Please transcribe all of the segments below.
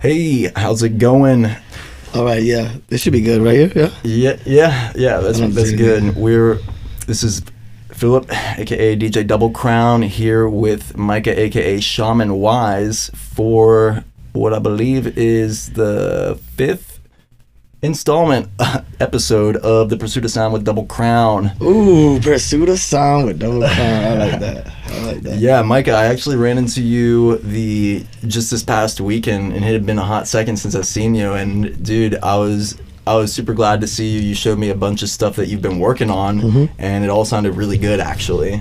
Hey, how's it going? All right, yeah, this should be good right here. Yeah. Yeah, yeah, yeah. That's that's good. We're this is Philip, aka DJ Double Crown, here with Micah, aka Shaman Wise, for what I believe is the fifth installment episode of the Pursuit of Sound with Double Crown. Ooh, pursuit of sound with double crown. I like that. I like that. Yeah, Micah, I actually ran into you the just this past weekend, and it had been a hot second since I've seen you. And dude, I was I was super glad to see you. You showed me a bunch of stuff that you've been working on, Mhm. and it all sounded really good. Actually,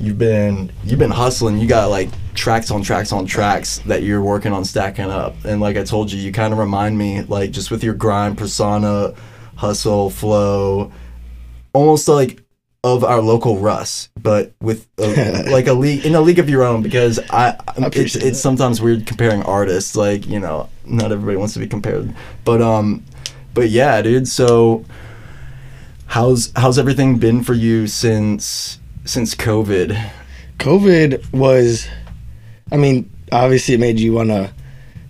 you've been you've been hustling. You got like tracks on tracks on tracks that you're working on stacking up. And like I told you, you kind of remind me like just with your grind persona, hustle, flow, almost like of our local Russ, but with a, like a league in a league of your own. Because I, I it's, it's sometimes weird comparing artists. Like you know, not everybody wants to be compared, but um, but yeah, dude. So how's how's everything been for you since since COVID? COVID was, I mean, obviously it made you want to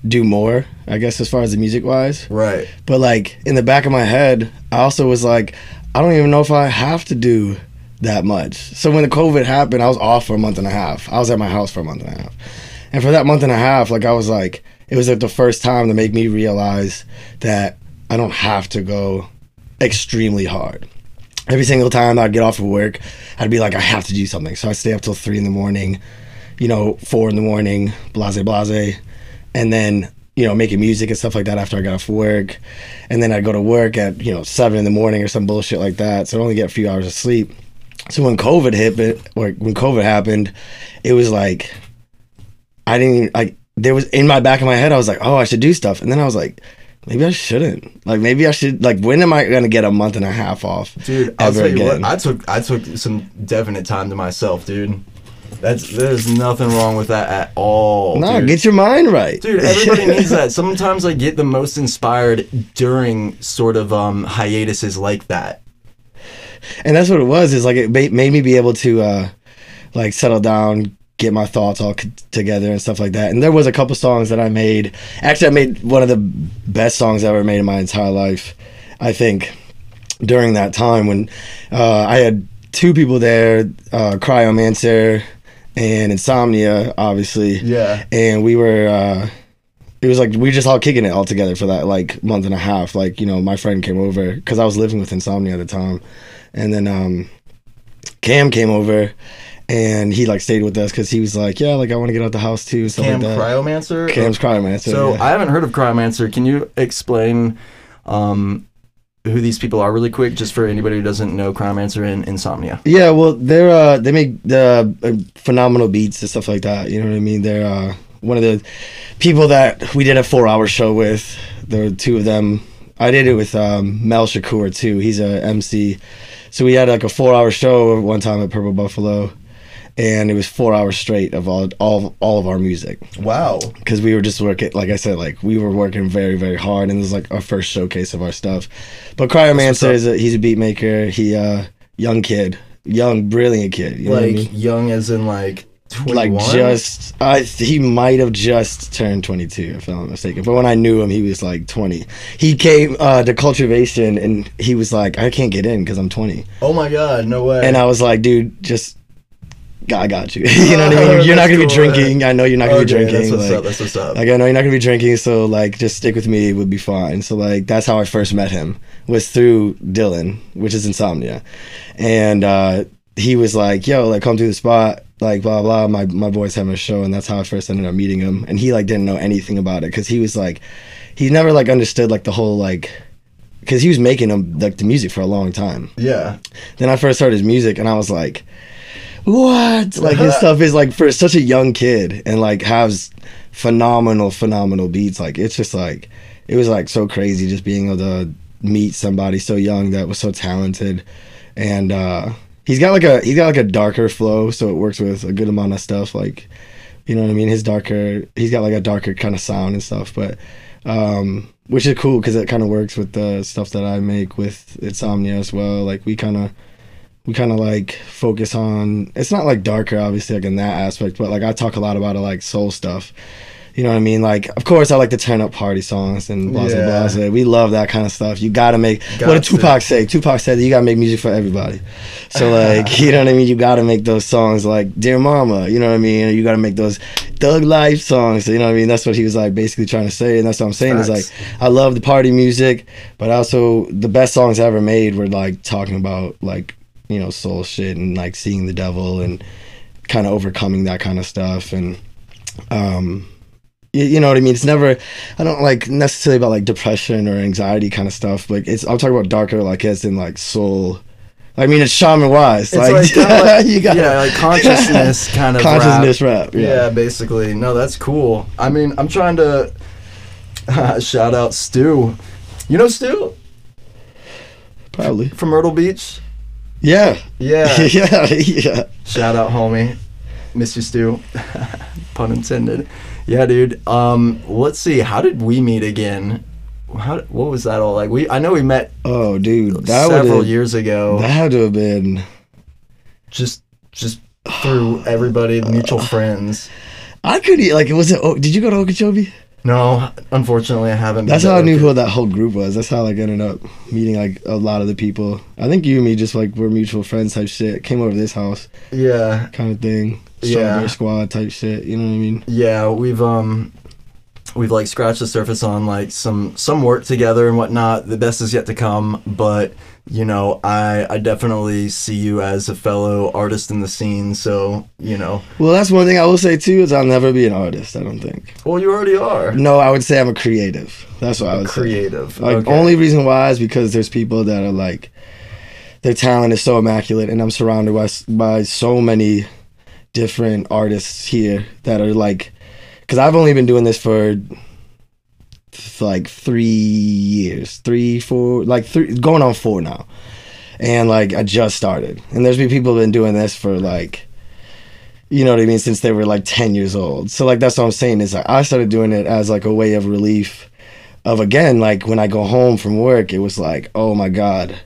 do more. I guess as far as the music wise, Right. but like in the back of my head, I also was like, I don't even know if I have to do that much. So when the COVID happened, I was off for a month and a half. I was at my house for a month and a half, and for that month and a half, like I was like, it was like the first time to make me realize that I don't have to go extremely hard. Every single time I'd get off of work, I'd be like, I have to do something. So I'd stay up till three in the morning, you know, four in the morning, blase blase, and then you know making music and stuff like that after I got off work, and then I'd go to work at you know seven in the morning or some bullshit like that. So I only get a few hours of sleep. So when COVID hit, or when COVID happened, it was like I didn't like there was in my back of my head I was like, oh, I should do stuff, and then I was like. Maybe I shouldn't. Like maybe I should. Like when am I gonna get a month and a half off? Dude, I'll tell you again? what, I took I took some definite time to myself, dude. That's there's nothing wrong with that at all. Nah, dude. get your mind right, Dude, everybody needs that. Sometimes I get the most inspired during sort of um hiatuses like that. and that's what it was is like it made me be able to uh like settle down get my thoughts all c- together and stuff like that and there was a couple songs that i made actually i made one of the best songs i ever made in my entire life i think during that time when uh, i had two people there uh, cryomancer and insomnia obviously Yeah. and we were uh it was like we were just all kicking it all together for that like month and a half like you know my friend came over because i was living with insomnia at the time and then um cam came over and he like stayed with us because he was like yeah like i want to get out of the house too stuff Cam like that Cryomancer? cam's cryomancer So yeah. I haven't heard of Cryomancer. Can you explain um who these people are really quick, just for anybody who doesn't know Cryomancer and Insomnia? Yeah, well, they're uh, they make the uh, phenomenal beats and stuff like that. You know what I mean? They're uh, one of the people that we did a four-hour show with. There were two of them. I did it with um, Mel Shakur too. He's a MC. So we had like a four-hour show one time at Purple Buffalo, and it was four hours straight of all all all of our music Wow. because we were just working. Like I said, like we were working very very hard, and it was like our first showcase of our stuff. But Cryomancer is a, he's a beat maker. He uh young kid, young brilliant kid. You know I Like mean? young as in like Like just, I he might have just turned 22 if I'm not mistaken. But when I knew him, he was like 20. He came uh, to Cultivation and he was like, I can't get in because I'm 20. Oh my god, no way. And I was like, dude, just, I got you. you know what I Oh, mean? You're not gonna be cool, man. drinking. I know you're not gonna be drinking. That's what's like, up. That's what's up. like I know you're not gonna be drinking, so like just stick with me It would be fine. So like that's how I first met him was through Dylan, which is Insomnia, and uh, he was like, "Yo, like come to the spot." Like blah blah. My my boy's having a show, and that's how I first ended up meeting him. And he like didn't know anything about it because he was like, he never like understood like the whole like, because he was making them like the music for a long time. yeah. Then I first heard his music, and I was like, "What?" Like his stuff is like for such a young kid, and like has phenomenal, phenomenal beats. Like it's just like it was like so crazy just being able to meet somebody so young that was so talented, and uh he's got like a he's got like a darker flow, so it works with a good amount of stuff. Like you know what I mean? His darker, he's got like a darker kind of sound and stuff, but um which is cool because it kind of works with the stuff that I make with Insomnia as well. Like we kind of we kind of like focus on it's not like darker obviously like in that aspect but like i talk a lot about it like soul stuff you know what I mean? Like, of course, I like to turn up party songs and blah blah Yeah. blah. We love that kind of stuff. You gotta make. what Got did to. Tupac say? Tupac said that you gotta make music for everybody. So like, you know what I mean? You gotta make those songs like "Dear Mama." You know what I mean? You gotta make those Thug Life songs. You know what I mean? That's what he was like basically trying to say, and that's what I'm saying. Is like, I love the party music, but also the best songs I ever made were like talking about like you know soul shit and like seeing the devil and kind of overcoming that kind of stuff and um you, you know what I mean? It's never I don't like necessarily about like depression or anxiety kind of stuff. Like it's I'm talking about darker like as in like soul. I mean it's shaman wise. It's Like, like, like- you got yeah, like consciousness kind of consciousness rap. rap. Yeah. yeah. basically. No, that's cool. I mean, I'm trying to uh, shout out Stu. You know Stu Probably. from Myrtle Beach? Yeah. Yeah. yeah. Yeah. Shout out, homie. Miss you, Stu. Pun intended. Yeah, dude. Um, let's see. How did we meet again? How? What was that all like? We I know we met Oh dude. That several years ago. that had to have been just just through everybody, mutual friends. I could eat like it was it oh, did you go to Okeechobee? No, unfortunately, I haven't. That's how I knew who that whole group was. That's how like I ended up meeting like a lot of the people. I think you and me just like were mutual friends type shit. Came over to this house Yeah, kind of thing. Yeah. Squad type shit. You know what I mean? yeah. We've um, we've like scratched the surface on like some some work together and whatnot. The best is yet to come, but you know, I I definitely see you as a fellow artist in the scene. So you know, Well, that's one thing I will say too is I'll never be an artist. I don't think. well, you already are No, I would say I'm a creative. That's what I would say. creative. Like okay. only reason why is because there's people that are like their talent is so immaculate, and I'm surrounded by by so many different artists here that are like, because I've only been doing this for like three years, three, four, like three, going on four now, and like I just started, and there's been people been doing this for like. You know what I mean? Since they were like 10 years old. So, like, that's what I'm saying is like, I started doing it as like a way of relief of again like when I go home from work, it was like, oh my god,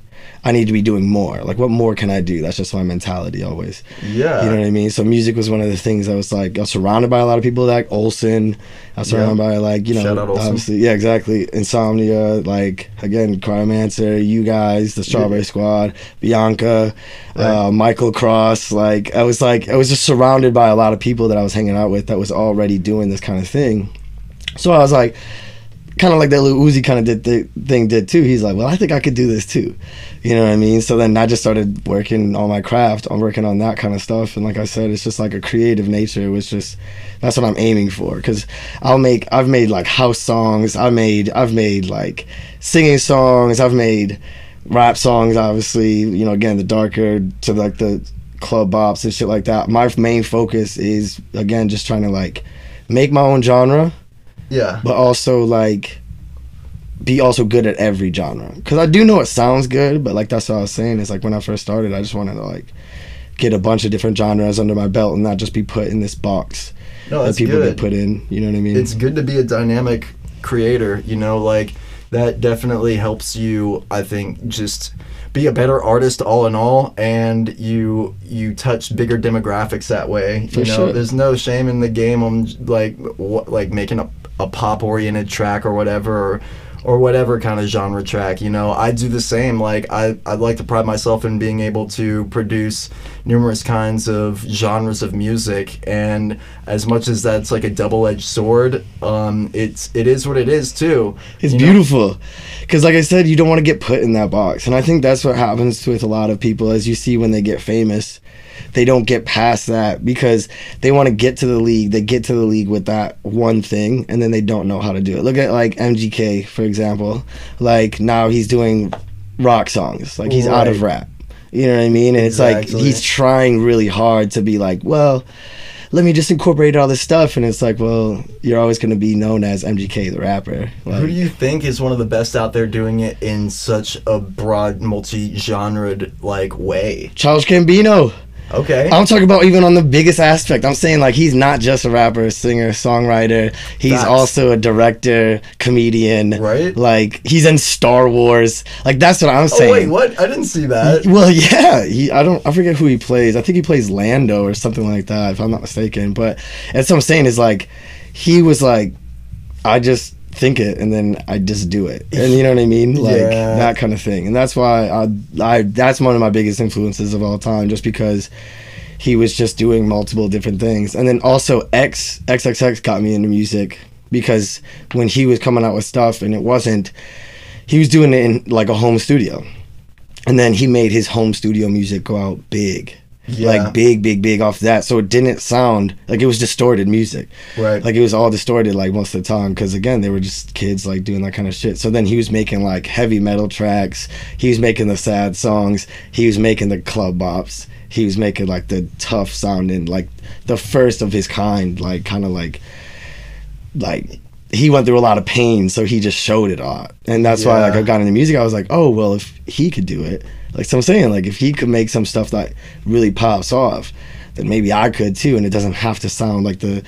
I need to be doing more. Like, what more can I do? That's just my mentality always. yeah, You know what I mean? So music was one of the things I was like, I was surrounded by a lot of people like Olson. I was surrounded by like you know, Shout out Olsen. obviously, yeah, exactly. Insomnia, like again, Cryomancer, you guys, the Strawberry Squad, Bianca, uh, Michael Cross. Like I was like, I was just surrounded by a lot of people that I was hanging out with that was already doing this kind of thing. So I was like, kind of like that little Uzi kind of did the thing did too. He's like, well, I think I could do this too. You know what I mean? So then I just started working on my craft. I'm working on that kind of stuff. And like I said, it's just like a creative nature. It was just that's what I'm aiming for. Cause I'll make I've made like house songs. I made I've made like singing songs. I've made rap songs. Obviously, you know, again the darker to like the club bops and shit like that. My main focus is again just trying to like make my own genre yeah, but also like be also good at every genre. Because i do know it sounds good but like that's what i was saying. Is like when i first started i just wanted to like get a bunch of different genres under my belt and not just be put in this box no, that people good. get put in. You know what i mean? It's good to be a dynamic creator you know like that definitely helps you i think just be a better artist all in all and you you touch bigger demographics that way For you know? sure. there's no shame in the game on like what like making a, a pop oriented track or whatever or or whatever kind of genre track you know i do the same like i i'd like to pride myself in being able to produce numerous kinds of genres of music and as much as that's like a double-edged sword um it's it is what it is too It's beautiful. Because, like I said, you don't want to get put in that box. And I think that's what happens with a lot of people, as you see when they get famous. They don't get past that because they want to get to the league. They get to the league with that one thing, and then they don't know how to do it. Look at, like, MGK, for example. Like, now he's doing rock songs. Like, he's out of rap. You know what I mean? And it's like he's trying really hard to be like, well, let me just incorporate all this stuff. And it's like, well, you're always going to be known as MGK the rapper. Like, Who do you think is one of the best out there doing it in such a broad, multi-genred like way? Childish Gambino. Okay. I'm talking about even on the biggest aspect. I'm saying like he's not just a rapper, singer, songwriter. He's Facts. also a director, comedian. Right. Like he's in Star Wars. Like that's what I'm oh saying. wait, what? I didn't see that. Well, yeah, he, I don't, I forget who he plays. I think he plays Lando or something like that, if I'm not mistaken. But that's what I'm saying is like, he was like, I just think it and then I just do it, and you know what I mean, like Yeah. that kind of thing. And that's why I, I that's one of my biggest influences of all time, just because he was just doing multiple different things. And then also X XXX got me into music because when he was coming out with stuff and it wasn't he was doing it in like a home studio. And then he made his home studio music go out big. Yeah. Like big, big, big off that. So it didn't sound like it was distorted music. Right. Like it was all distorted like most of the time because again they were just kids like doing that kind of shit. So then he was making like heavy metal tracks. He was making the sad songs. He was making the club bops. He was making like the tough sounding like the first of his kind like kind of like like he went through a lot of pain so he just showed it all and that's why like i got into music i was like oh well if he could do it like so i'm saying like if he could make some stuff that really pops off then maybe i could too and it doesn't have to sound like the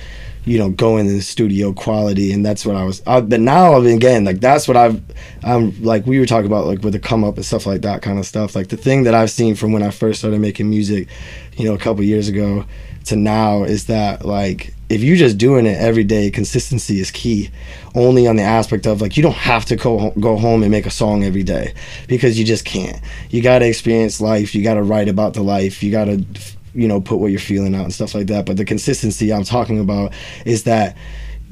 you know going in the studio quality and that's what i was I, but now i've been again like that's what i've i'm like we were talking about like with the come up and stuff like that kind of stuff. Like the thing that i've seen from when i first started making music you know a couple years ago to now is that like if you're just doing it every day consistency is key. Only on the aspect of like you don't have to go, go home and make a song every day because you just can't. You got to experience life. You got to write about the life. You got to you know put what you're feeling out and stuff like that. But the consistency i'm talking about is that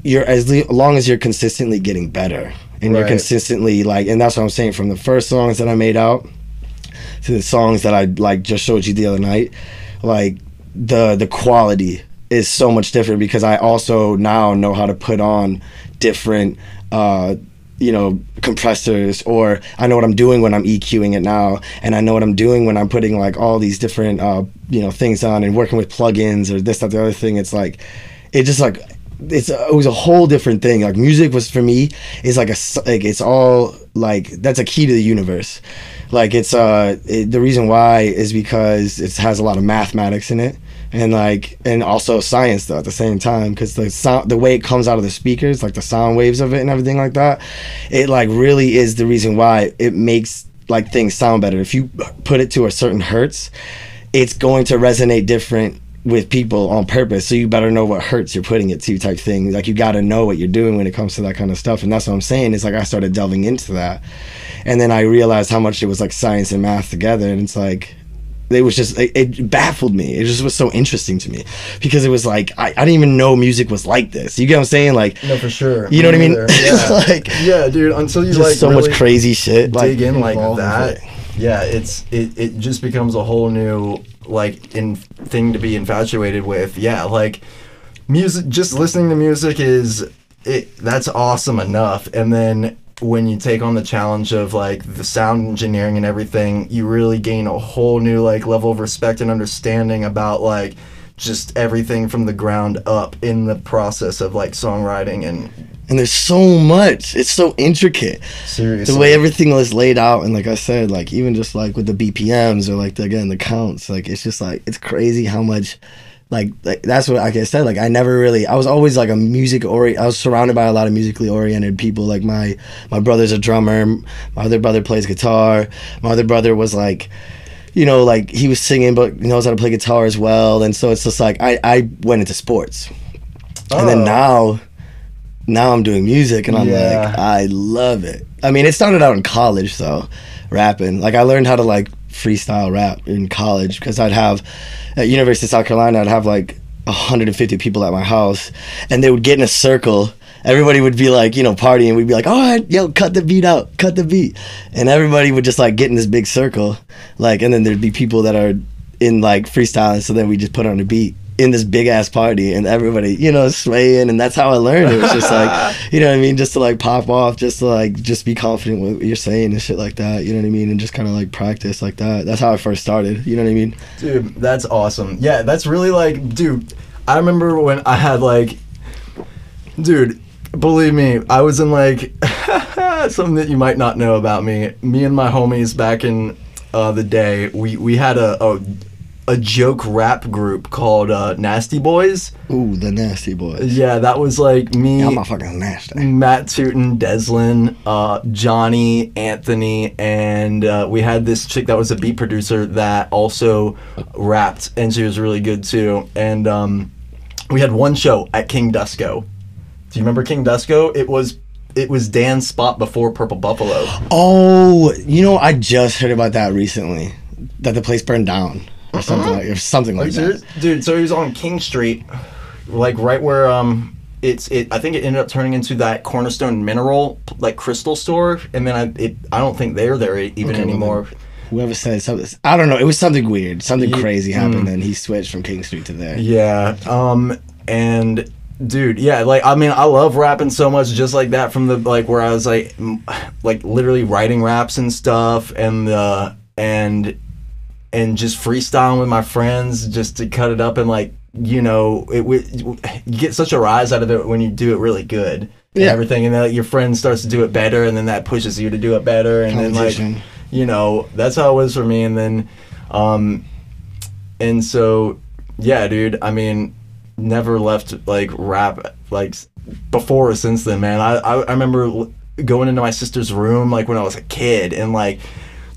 you're as long as you're consistently getting better and you're consistently like and that's what i'm saying from the first songs that i made out to the songs that I like just showed you the other night, like the the quality is so much different because I also now know how to put on different uh you know compressors or I know what I'm doing when I'm EQing it now. And I know what I'm doing when I'm putting like all these different uh you know things on and working with plugins or this that the other thing. It's like it just like it's it was a whole different thing. Like music was for me is like a like it's all like that's a key to the universe. Like it's uh it, the reason why is because it has a lot of mathematics in it and like and also science though at the same time because the sound the way it comes out of the speakers like the sound waves of it and everything like that it like really is the reason why it makes like things sound better. If you put it to a certain hertz it's going to resonate different with people on purpose. So you better know what hertz you're putting it to type thing. Like you got to know what you're doing when it comes to that kind of stuff. And that's what i'm saying is like i started delving into that. And then i realized how much it was like science and math together. And it's like it was just it, it baffled me it just was so interesting to me because it was like I, I didn't even know music was like this you get what i'm saying like No, for sure. you know what i mean. Yeah. like yeah, dude. Until you like so really much crazy shit like dig in like that, yeah, it's it, it just becomes a whole new like in thing to be infatuated with. Yeah, like music. Just listening to music is it. That's awesome enough, and then when you take on the challenge of like the sound engineering and everything, you really gain a whole new like level of respect and understanding about like just everything from the ground up in the process of like songwriting and and there's so much. It's so intricate. Seriously. the way everything was laid out and like i said like even just like with the bpms or like the, again the counts like it's just like it's crazy how much like, like that's what like i said like i never really i was always like a music ori i was surrounded by a lot of musically oriented people like my my brother's a drummer my other brother plays guitar my other brother was like you know like he was singing but knows how to play guitar as well and so it's just like i i went into sports and then Oh. now now I'm doing music and I'm Yeah. like I love it. I mean, it started out in college though, rapping. Like I learned how to like freestyle rap in college because I'd have at University of South Carolina I'd have like 150 people at my house and they would get in a circle. Everybody would be like, you know, partying. We'd be like, all right, yo, cut the beat out, cut the beat. And everybody would just like get in this big circle. Like, and then there'd be people that are in like freestyling. So then we just put on a beat in this big ass party and everybody, you know, swaying. And that's how I learned. It was just like, you know what I mean? Just to like pop off, just to like, just be confident with what you're saying and shit like that. You know what I mean? And just kind of like practice like that. That's how I first started. You know what I mean? Dude, that's awesome. Yeah, that's really like, dude. I remember when I had like, dude. Believe me, I was in like something that you might not know about me. Me and my homies back in uh, the day, we we had a, a a joke rap group called uh, Nasty Boys. Ooh, the nasty boys. Yeah, that was like me. Yeah, I'm a fucking nasty. Matt Tootin, Deslin, uh, Johnny, Anthony, and uh, we had this chick that was a beat producer that also rapped, and she was really good too. And um, we had one show at King Dusko, Do you remember King Dusko? It was it was Dan's spot before Purple Buffalo. Oh, you know, I just heard about that recently. That the place burned down or something like or something like that. Dude, so he was on King Street, like right where um it's it. I think it ended up turning into that Cornerstone Mineral like crystal store, and then I it I don't think they're there even Okay, well anymore. Whoever said something, I don't know. It was something weird. Something Ye- crazy happened, and he switched from King Street to there. Yeah. Um. And dude, yeah. Like, I mean, I love rapping so much, just like that. From the like where I was like, m- like literally writing raps and stuff, and the and and just freestyling with my friends, just to cut it up and like you know, it would you get such a rise out of it when you do it really good. And Yeah. everything, and then like, your friend starts to do it better, and then that pushes you to do it better, and then like you know that's how it was for me and then um and so yeah dude i mean never left like rap like before or since then man i i, I remember going into my sister's room like when i was a kid and like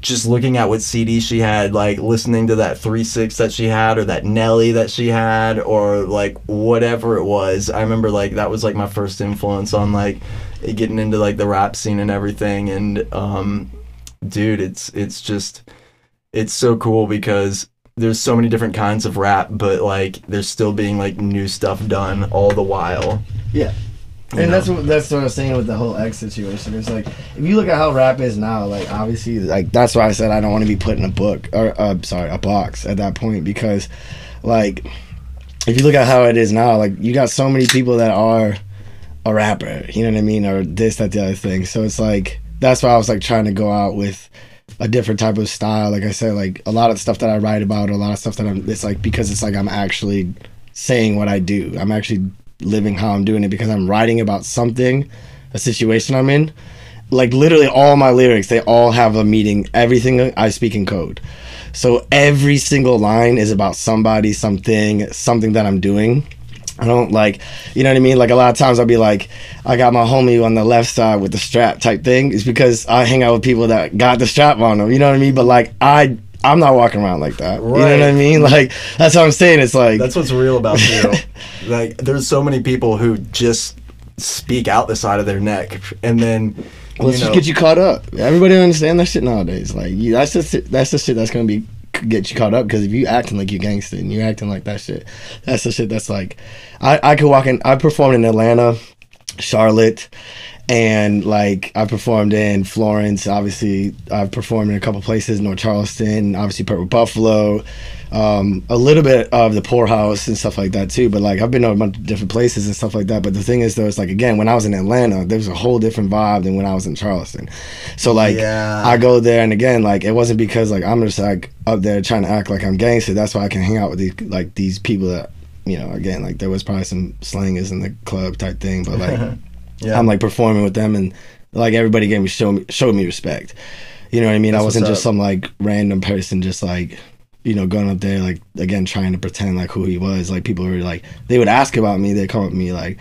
just looking at what CD she had, like listening to that three six that she had, or that Nelly that she had, or like whatever it was. I remember like that was like my first influence on like getting into like the rap scene and everything. And um, dude, it's it's just it's so cool because there's so many different kinds of rap, but like there's still being like new stuff done all the while. Yeah. You And know? that's what that's what I was saying with the whole X situation. It's like if you look at how rap is now, like obviously, like that's why I said I don't want to be put in a book or uh, sorry, a box at that point because, like, if you look at how it is now, like you got so many people that are a rapper, you know what I mean, or this, that, the other thing. So it's like that's why I was like trying to go out with a different type of style. Like I said, like a lot of stuff that I write about, a lot of stuff that I'm. It's like because it's like I'm actually saying what I do. I'm actually living how I'm doing it because I'm writing about something, a situation I'm in. Like literally all my lyrics, they all have a meaning. Everything I speak in code. So every single line is about somebody, something, something that I'm doing. I don't like, you know what I mean? Like a lot of times I'll be like, I got my homie on the left side with the strap type thing. It's because I hang out with people that got the strap on them. You know what I mean? But like I, I'm not walking around like that. You know what I mean? Like that's what I'm saying. It's like That's what's real about you. like there's so many people who just speak out the side of their neck, and then Let's know, just get you caught up. Everybody understand that shit nowadays. Like you, that's the shit- that's the shit that's gonna be get you caught up because if you acting like you gangster and you acting like that shit, that's the shit that's like. I I could walk in. I performed in Atlanta, Charlotte, and like I performed in Florence. Obviously, I've performed in a couple places, North Charleston, obviously Purple Buffalo. Um, a little bit of the Pour House and stuff like that too, but like I've been to a bunch of different places and stuff like that. But the thing is, though, it's like again, when I was in Atlanta, there was a whole different vibe than when I was in Charleston. So like, Yeah. I go there, and again, like it wasn't because like I'm just like up there trying to act like I'm gangster. That's why I can hang out with these like these people that you know. Again, like there was probably some slangers in the club type thing, but like yeah. I'm like performing with them, and like everybody gave me show me showed me respect. You know what I mean? That's I wasn't just some like random person, just like you know going up there like again trying to pretend like who he was. Like people were like they would ask about me, they'd come up me like,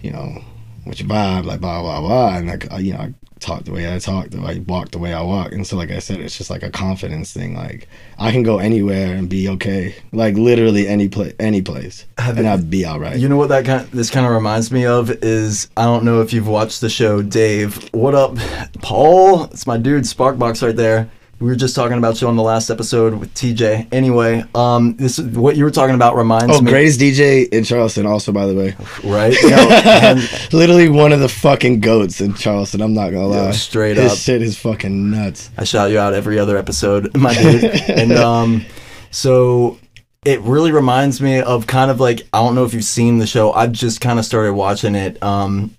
you know, what's your vibe? Like blah blah blah, and like you know I talk the way I talk, the I walk the way I walk, and so like I said, it's just like a confidence thing. Like I can go anywhere and be okay, like literally any place, any place, Have and it- I'd be all right. You know what that kind this kind of reminds me of is I don't know if you've watched the show Dave. What up, Paul? It's my dude Sparkbox right there. We were just talking about you on the last episode with TJ. Anyway, um, this what you were talking about reminds Oh, me, Oh, greatest DJ in Charleston, also by the way. right? Yo, and Literally one of the fucking goats in Charleston. I'm not gonna lie. straight His up. shit is fucking nuts. I shout you out every other episode, my dude. and um, so it really reminds me of kind of like I don't know if you've seen the show. I've just kind of started watching it. Um,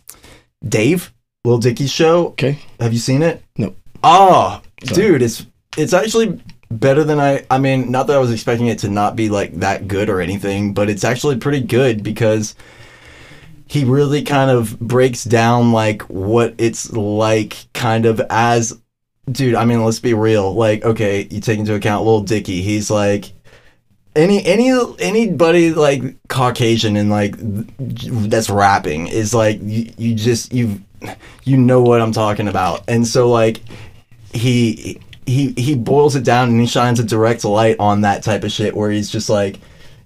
Dave, Little Dicky's show. Okay. Have you seen it? No. Oh, Sorry. dude, it's it's actually better than I. I mean, not that I was expecting it to not be like that good or anything, but it's actually pretty good because he really kind of breaks down like what it's like, kind of as, dude. I mean, let's be real. Like, okay, you take into account little Dicky. He's like. Any any anybody like Caucasian and like that's rapping is like you, you just you you know what I'm talking about. And so like he he he boils it down and he shines a direct light on that type of shit where he's just like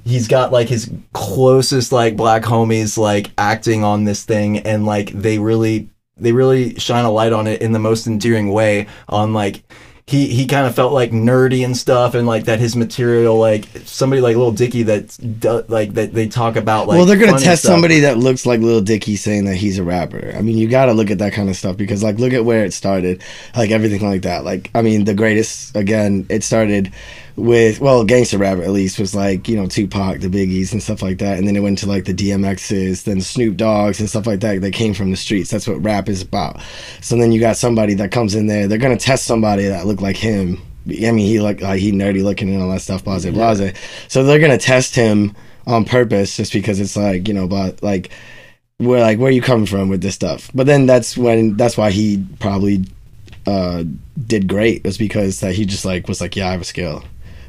he's got like his closest like black homies like acting on this thing and like they really they really shine a light on it in the most endearing way on like he he kind of felt like nerdy and stuff and like that his material like somebody like little dicky that like that they talk about like well, they're gonna test stuff. somebody that looks like Lil Dicky saying that he's a rapper. I mean, you got to look at that kind of stuff because, like, look at where it started, like everything like that. Like, I mean, the greatest again, it started with well, gangster rap at least was like you know Tupac, the Biggies, and stuff like that, and then it went to like the DMXs, then Snoop Dogs and stuff like that. That came from the streets. That's what rap is about. So then you got somebody that comes in there. They're gonna test somebody that look like him. I mean, he look like he nerdy looking and all that stuff, blase, blase. So they're gonna test him on purpose just because it's like you know, but like where like where you coming from with this stuff. But then that's when that's why he probably uh did great was because that he just like was like yeah I have a skill.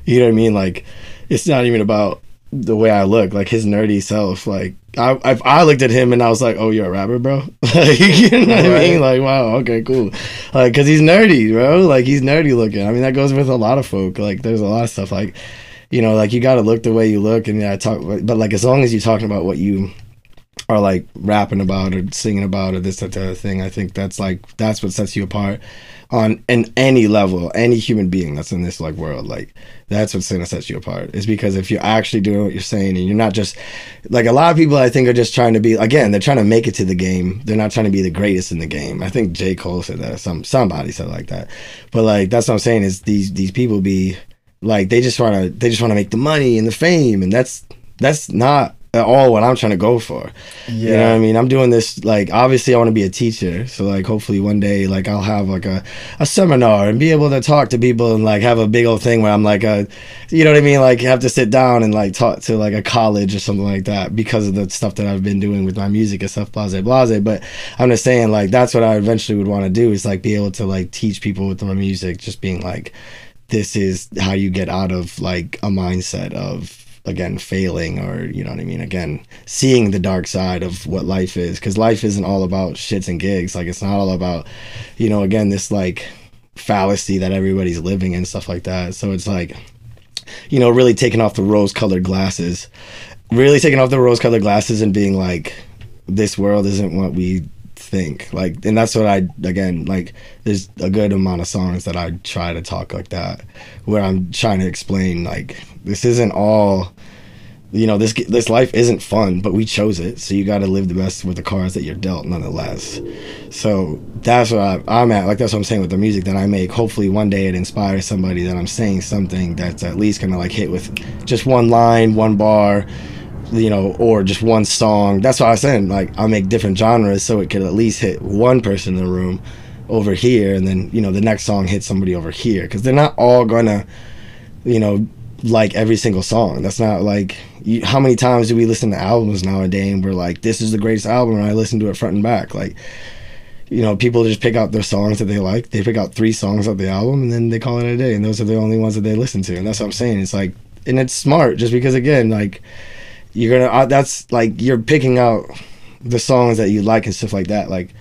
You know what I mean? Like it's not even about the way I look, like his nerdy self. Like I I, I looked at him and I was like, oh you're a rapper, bro. like, you know what I mean? Like wow, okay, cool. Like because he's nerdy, bro. Like he's nerdy looking. I mean that goes with a lot of folk. Like there's a lot of stuff like. You know, like you got to look the way you look, and yeah, I talk. But like, as long as you're talking about what you are like rapping about or singing about or this that the other thing i think that's like that's what sets you apart on in any level any human being that's in this like world like that's what's gonna set you apart. Is because if you're actually doing what you're saying and you're not just like a lot of people i think are just trying to be again they're trying to make it to the game. They're not trying to be the greatest in the game. I think j. Cole said that some somebody said like that. But like that's what i'm saying is these these people be like they just want to they just want to make the money and the fame and that's that's not at all what I'm trying to go for. You know what I mean? I'm doing this like obviously I want to be a teacher. So like hopefully one day like I'll have like a, a seminar and be able to talk to people and like have a big old thing where I'm like a you know what I mean? Like have to sit down and like talk to like a college or something like that because of the stuff that I've been doing with my music and stuff, blase blase. But I'm just saying like that's what I eventually would want to do is like be able to like teach people with my music, just being like this is how you get out of like a mindset of again failing or you know what i mean? Again seeing the dark side of what life is because life isn't all about shits and gigs. Like it's not all about you know again this like fallacy that everybody's living and stuff like that. So it's like you know really taking off the rose colored glasses really taking off the rose colored glasses and being like this world isn't what we think. Like and that's what i again like there's a good amount of songs that i try to talk like that where i'm trying to explain like this isn't all you know this this life isn't fun but we chose it. So you got to live the best with the cards that you're dealt nonetheless. So that's what I, i'm at. Like that's what i'm saying with the music that i make. Hopefully one day it inspires somebody that i'm saying something that's at least gonna like hit with just one line one bar you know, or just one song. That's what I was saying. Like, I'll make different genres so it could at least hit one person in the room over here, and then you know the next song hits somebody over here because they're not all gonna, you know, like every single song. That's not like you, how many times do we listen to albums nowadays and we're like, this is the greatest album, and I listen to it front and back. Like, you know, people just pick out their songs that they like. They pick out three songs of the album, and then they call it a day, and those are the only ones that they listen to. And that's what I'm saying. It's like, and it's smart just because again, like you're gonna uh, that's like you're picking out the songs that you like and stuff like that like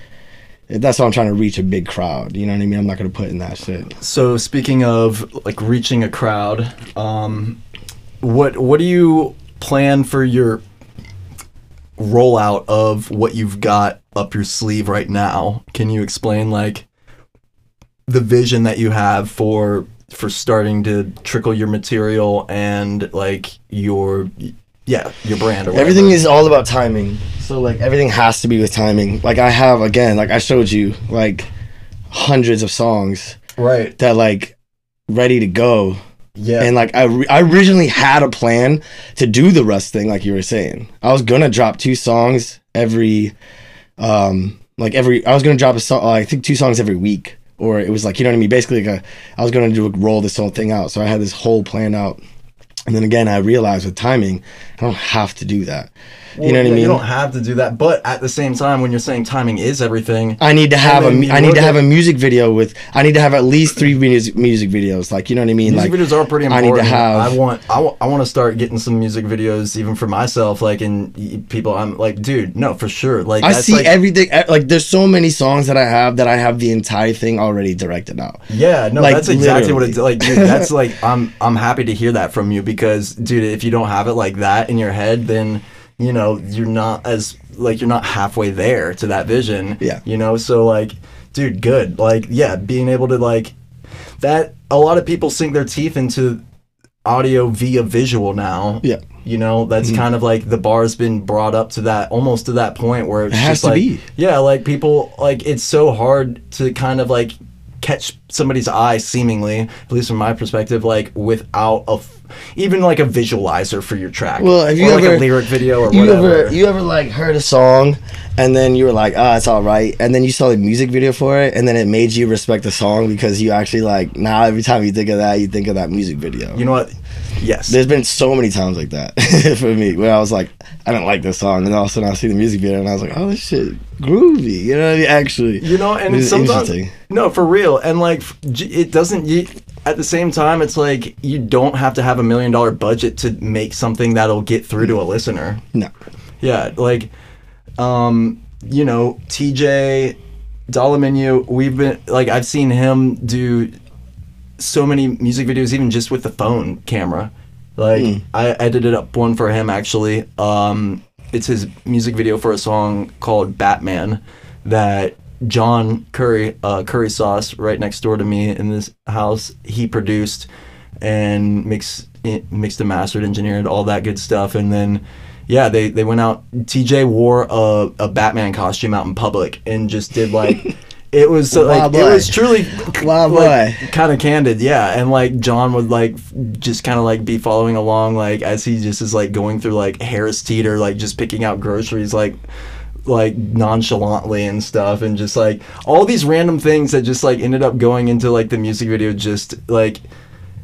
that's why i'm trying to reach a big crowd you know what i mean i'm not gonna put in that shit So speaking of like reaching a crowd, um, what what do you plan for your rollout of what you've got up your sleeve right now? Can you explain like the vision that you have for for starting to trickle your material and like your yeah your brand or whatever? everything is all about timing so like everything has to be with timing like i have again like i showed you like hundreds of songs right that like ready to go yeah And like I, re- I originally had a plan to do the Russ thing, like you were saying. I was gonna drop two songs every, um, like every. I was gonna drop a song. I think two songs every week, or it was like you know what I mean. Basically, like a, I was gonna do roll this whole thing out. So I had this whole plan out, and then again, I realized with timing, I don't have to do that. Well, you know what yeah, I mean? You don't have to do that, but at the same time, when you're saying timing is everything, I need to have a I need to have a music video with I need to have at least three music music videos like you know what I mean music like videos are pretty important. I need to have I want I, I want to start getting some music videos even for myself, like and people. I'm like, dude, no, for sure. Like I see like, everything like there's so many songs that I have that I have the entire thing already directed out. Yeah, no, Like, that's exactly what it's like. Dude, that's like I'm I'm happy to hear that from you because, dude, if you don't have it like that in your head, then you know you're not as like you're not halfway there to that vision. Yeah. You know, so like, dude, good. Like, yeah, being able to like that. A lot of people sink their teeth into audio via visual now. Yeah. You know, that's Mm-hmm. kind of like the bar's been brought up to that almost to that point where it's It has just to like be. yeah, like people like it's so hard to kind of like catch somebody's eye seemingly, at least from my perspective, like without a f- even like a visualizer for your track. Well, have you or like ever- a lyric video or You whatever. ever you ever like heard a song and then you were like, ah, it's all right, and then you saw the music video for it, and then it made you respect the song because you actually like now every time you think of that, you think of that music video. you know what? Yes. There's been so many times like that for me where I was like, I don't like this song, and all of a sudden I see the music video and I was like, oh, this shit groovy. You know what I mean? Actually, You know, and sometimes interesting. no, for real, and like it doesn't. You, at the same time, it's like you don't have to have a million dollar budget to make something that'll get through to a listener. no. Yeah, like, um, you know, TJ Dolomenu, we've been like I've seen him do so many music videos, even just with the phone camera. Like I edited up one for him actually. Um, it's his music video for a song called Batman that John Curry, uh, Curry Sauce, right next door to me in this house, he produced and mixed, mixed and mastered, engineered, all that good stuff. And then, yeah, they, they went out. TJ wore a, a Batman costume out in public and just did like. It was so, like it was truly like, boy. kind of candid, yeah. And like John would like just kind of like be following along, like as he just is like going through like Harris Teeter, like just picking out groceries, like like nonchalantly and stuff, and just like all these random things that just like ended up going into like the music video, just like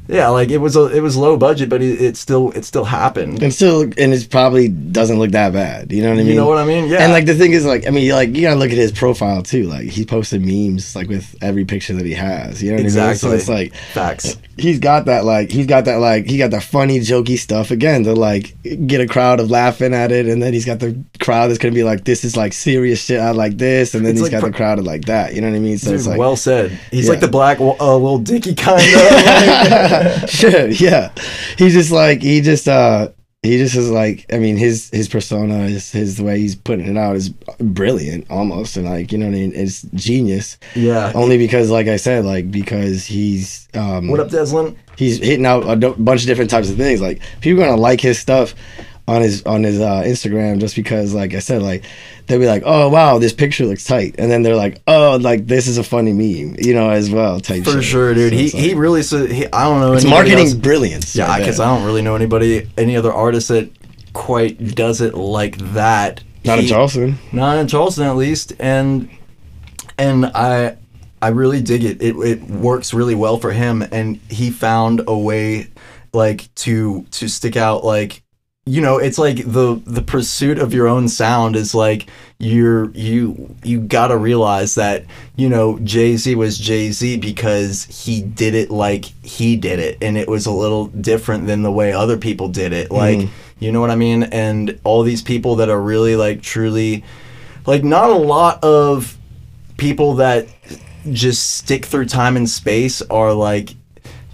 yeah, like it was a it was low budget, but it, it still it still happened. And still, and it probably doesn't look that bad. You know what I mean? You know what I mean? Yeah. And like the thing is, like I mean, like you gotta look at his profile too. Like he posted memes like with every picture that he has. You know what I mean? exactly. So it's like facts. he's got that like he's got that like he got that funny jokey stuff again to like get a crowd of laughing at it, and then he's got the crowd that's gonna be like this is like serious shit. I like this, and then It's he's like got pr- the crowd of like that. You know what I mean? So Dude, it's like. well said. He's Yeah. like the black uh, little Dicky kind of. sure, yeah. He just like he just uh he just is like I mean his his persona is his the way he's putting it out is brilliant almost and like you know what I mean it's genius yeah. only because like I said like because he's um What up, Deslin? he's hitting out a bunch of different types of things like people are gonna like his stuff on his on his uh, Instagram just because like I said like they'll be like oh wow this picture looks tight and then they're like oh like this is a funny meme you know as well type For shit. sure, dude. So he like- he really said he, I don't know. it's marketing else- brilliance Yeah, because there. I don't really know anybody, any other artist that quite does it like that. not in Charleston Not in Charleston, at least, and and I I really dig it. It it works really well for him, and he found a way like to to stick out like you know it's like the the pursuit of your own sound is like you're you you gotta realize that you know jay-z was jay-z because he did it like he did it. And it was a little different than the way other people did it. Mm-hmm. Like you know what i mean? And all these people that are really like truly like not a lot of people that just stick through time and space are like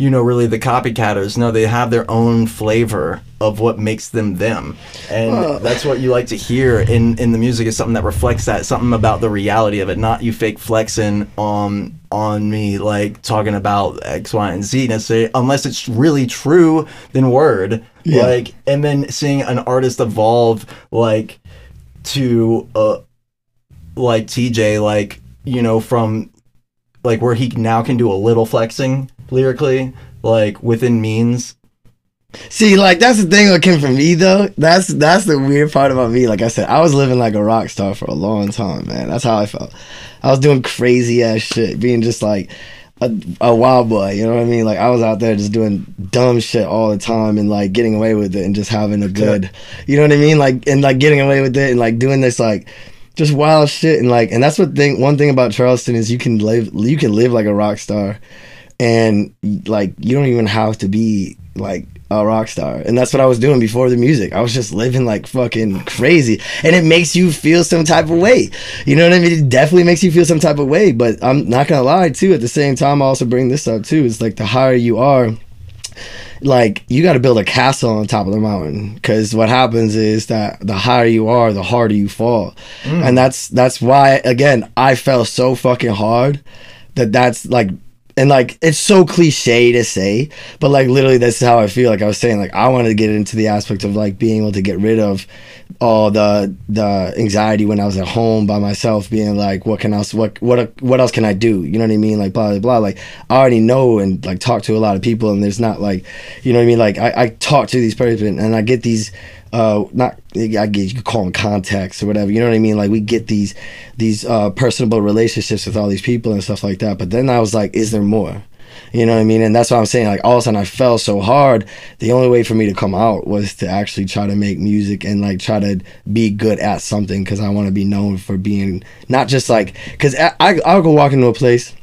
you know really the copycatters. No they have their own flavor of what makes them them. And that's what you like to hear in in the music is something that reflects that something about the reality of it not you fake flexing on on me like talking about x y and z necessarily unless it's really true then word. Yeah. like and then seeing an artist evolve like to uh like TJ like you know from like where he now can do a little flexing lyrically like within means See, like that's the thing that came from me though. That's that's the weird part about me. Like I said, I was living like a rock star for a long time, man. That's how I felt. I was doing crazy ass shit, being just like a, a wild boy. You know what I mean? Like I was out there just doing dumb shit all the time and like getting away with it and just having a good, you know what I mean? Like and like getting away with it and like doing this like just wild shit and like and that's what thing one thing about Charleston is you can live you can live like a rock star and like you don't even have to be like a rock star. And that's what i was doing before the music. I was just living like fucking crazy. And it makes you feel some type of way. You know what i mean? It definitely makes you feel some type of way. But i'm not gonna lie too at the same time i also bring this up too it's like the higher you are like you got to build a castle on top of the mountain. Because what happens is that the higher you are the harder you fall. Mm. and that's that's why again i fell so fucking hard that that's like and like it's so cliche to say but like literally that's how i feel. Like i was saying like i wanted to get into the aspect of like being able to get rid of all the the anxiety when i was at home by myself being like what can else what what what else can i do? You know what i mean? Like blah blah blah. Like i already know and like talk to a lot of people and there's not like you know what i mean? Like i, I talk to these people and i get these uh not I get you could call them contacts or whatever. You know what I mean? Like we get these these uh personable relationships with all these people and stuff like that. But then I was like, is there more? You know what I mean? And that's what I'm saying. Like all of a sudden I fell so hard. The only way for me to come out was to actually try to make music and like try to be good at something because I want to be known for being not just like because I, I I'll go walk into a place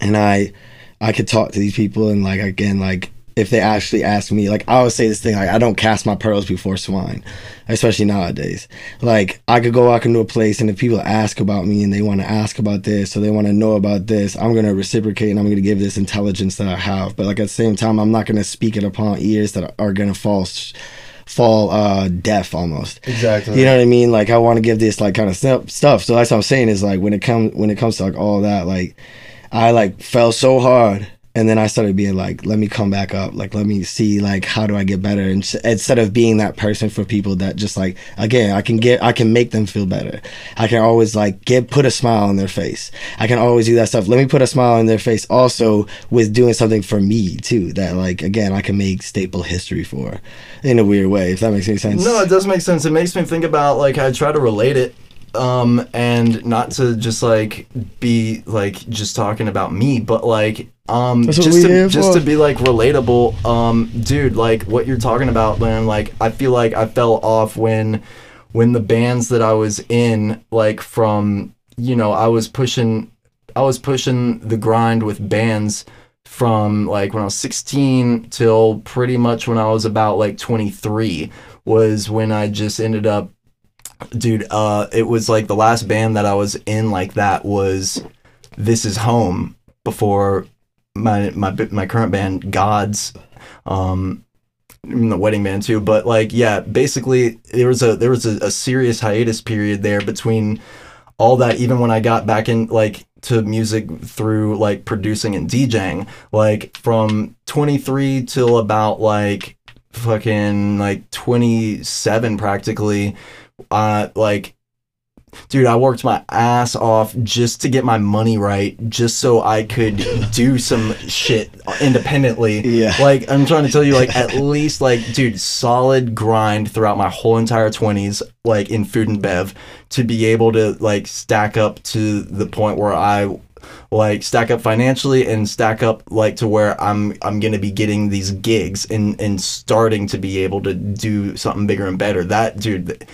and I I could talk to these people and like again like if they actually ask me like I always say this thing like I don't cast my pearls before swine especially nowadays like I could go walk into a place and if people ask about me and they want to ask about this or they want to know about this I'm gonna reciprocate and I'm gonna give this intelligence that I have but like at the same time I'm not gonna speak it upon ears that are gonna fall fall uh deaf almost Exactly. you know what I mean? Like I want to give this like kind of stuff. stuff. So that's what I'm saying is like when it comes when it comes to like all that, like I like fell so hard, and then I started being like, let me come back up. Like let me see like how do I get better? And s- instead of being that person for people that just like again, I can get I can make them feel better. I can always like get put a smile on their face. I can always do that stuff. Let me put a smile on their face also with doing something for me too. That like again I can make staple history for in a weird way. If that makes any sense. No, it does make sense. It makes me think about like I try to relate it, um, and not to just like be like just talking about me, but like um, That's just to just to be like relatable. Um, dude, like what you're talking about, man. Like I feel like I fell off when when the bands that I was in, like from you know, I was pushing, I was pushing the grind with bands from like when I was 16 till pretty much when I was about like 23 was when I just ended up dude uh it was like the last band that I was in like that was This Is Home before my my my current band Gods um the wedding band too. But like yeah basically there was a there was a, a serious hiatus period there between all that even when I got back in like to music through like producing and DJing. Like from 23 till about like fucking like 27 practically uh like dude I worked my ass off just to get my money right just so I could do some shit independently Yeah. like I'm trying to tell you like at least like dude solid grind throughout my whole entire 20s like in food and bev to be able to like stack up to the point where I like stack up financially and stack up like to where I'm I'm gonna be getting these gigs and and starting to be able to do something bigger and better. That dude,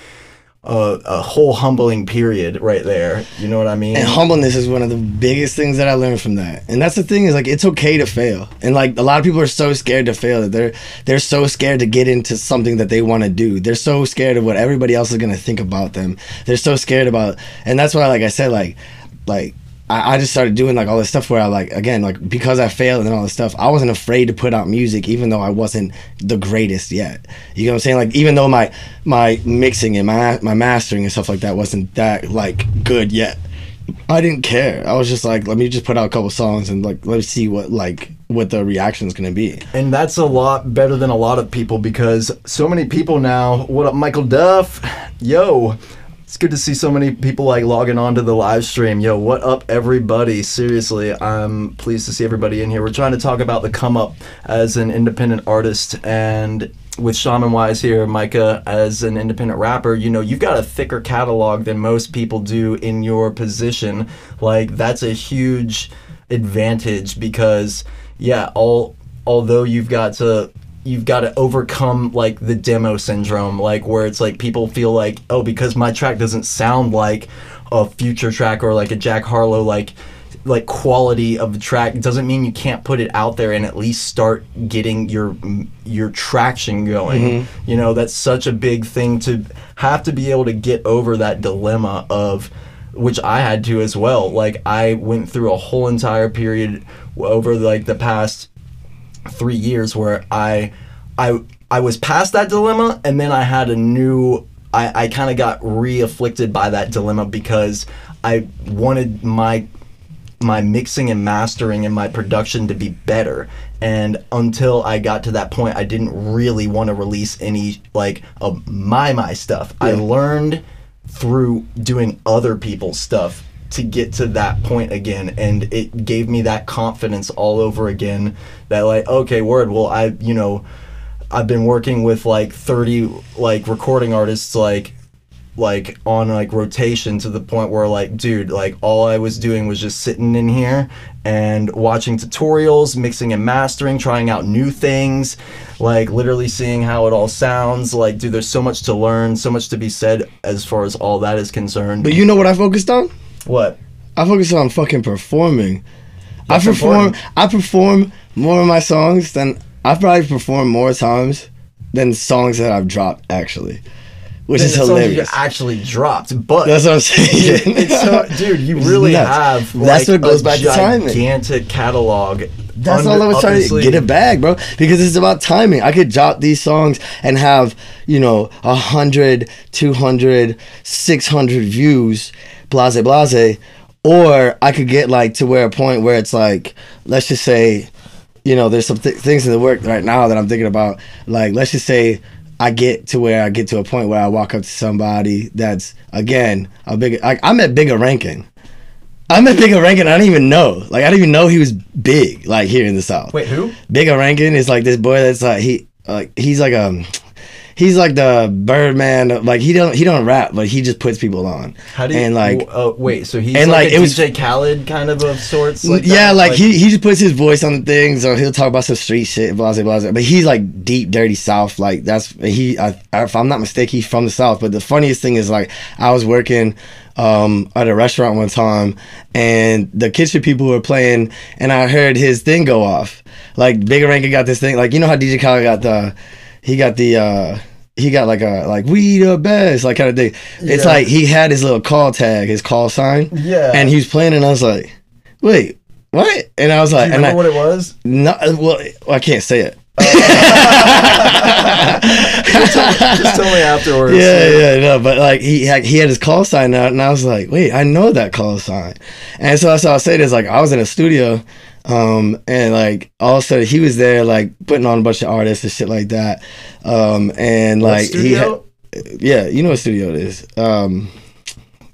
uh, a whole humbling period right there. You know what I mean? And humbleness is one of the biggest things that I learned from that. And that's the thing is like it's okay to fail. And like a lot of people are so scared to fail that they're they're so scared to get into something that they want to do. They're so scared of what everybody else is gonna think about them. They're so scared about and that's why like I said like like I, I just started doing like all this stuff where I like again like because I failed and all this stuff I wasn't afraid to put out music even though I wasn't the greatest yet you know what I'm saying like even though my my mixing and my my mastering and stuff like that wasn't that like good yet I didn't care I was just like let me just put out a couple songs and like let's see what like what the reaction is gonna be And that's a lot better than a lot of people because so many people now. What up, Michael Duff? Yo, it's good to see so many people like logging on to the live stream. Yo, what up, everybody? Seriously, I'm pleased to see everybody in here. We're trying to talk about the come up as an independent artist and. With Shamanwise here, Micah, as an independent rapper, you know, you've got a thicker catalog than most people do in your position. Like, that's a huge advantage because yeah, all although you've got to you've got to overcome like the demo syndrome like where it's like people feel like oh because my track doesn't sound like a future track or like a Jack Harlow like like quality of the track doesn't mean you can't put it out there and at least start getting your your traction going. Mm-hmm. You know, that's such a big thing to have to be able to get over that dilemma of which I had to as well. Like I went through a whole entire period over like the past 3 years where I I I was past that dilemma and then I had a new I, I kind of got re-afflicted by that dilemma because I wanted my my mixing and mastering and my production to be better. And until i got to that point i didn't really want to release any like of my my stuff. I learned through doing other people's stuff to get to that point again and it gave me that confidence all over again that like okay word well i you know i've been working with like 30 like recording artists like like on like rotation to the point where like dude like all i was doing was just sitting in here and watching tutorials mixing and mastering trying out new things like literally seeing how it all sounds like dude there's so much to learn so much to be said as far as all that is concerned But you know what I focused on? What I focus on fucking performing. I perform. important. I perform more of my songs than I've probably performed more times than songs that I've dropped actually, which is hilarious. actually dropped but That's what I'm saying. it's so, dude, you really have. That's like, what goes back to timing. Gigantic catalog. That's under- all I was trying to get a bag, bro. Because it's about timing. I could drop these songs and have, you know, 100, 200, 600 views, blase, blase. Or I could get like to where a point where it's like, let's just say, you know, there's some th- things in the work right now that I'm thinking about. Like, let's just say I get to where I get to a point where I walk up to somebody that's, again, a big, like, I'm at Bigga Rankin. I'm at Bigga Rankin. I don't even know. Like I didn't even know he was big. Like here in the South. Wait, who? Bigga Rankin is like this boy that's like he like he's like um he's like the Birdman. Like he don't he don't rap, but he just puts people on. How do you? and like oh wait, so he's and, like, like, it was- DJ Khaled kind of of sorts. Like yeah, that? like, he he just puts his voice on the things, or he'll talk about some street shit, blah blah blah. But he's like deep, dirty South. Like that's he. I, if I'm not mistaken, he's from the South. But the funniest thing is like I was working um, at a restaurant one time, and the kitchen people were playing, and I heard his thing go off. Like Bigga Rankin got this thing, like you know how DJ Khaled got the, he got the. uh he got like a like we the best like kind of thing. It's Yeah. like he had his little call tag, his call sign. Yeah. And he was playing, and I was like, "Wait, what?" And I was Do like, you and remember I, what it was? no, well, I can't say it. Just tell me afterwards. yeah, yeah, no, but like he had, he had his call sign out, and I was like, wait, I know that call sign, and so that's how I say this. Like I was in a studio, um, and like all of a sudden he was there, like putting on a bunch of artists and shit like that, um, and like he, had, yeah, you know what studio it is, um,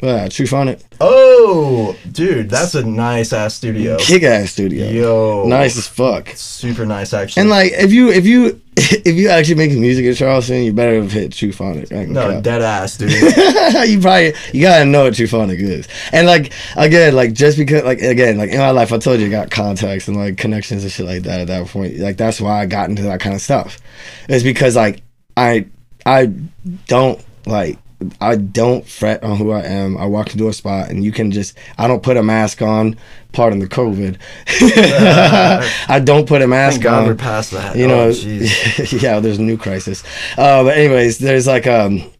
uh, Truphonic, Oh, dude, that's a nice ass studio. kick ass studio, Yo, nice as fuck. super nice actually. And like, if you if you if you actually make music in Charleston, you better have hit Truphonic. No, dead ass, dude. you probably you gotta know what Truphonic is. And like again, like just because like again, like in my life, I told you I got contacts and like connections and shit like that at that point. Like that's why I got into that kind of stuff. It's because like I I don't like I don't fret on who I am. I walk into a spot and you can just I don't put a mask on. Pardon the COVID. I don't put a mask Thank God on we're past that. you Oh, know jeez. yeah there's a new crisis uh, but anyways there's like um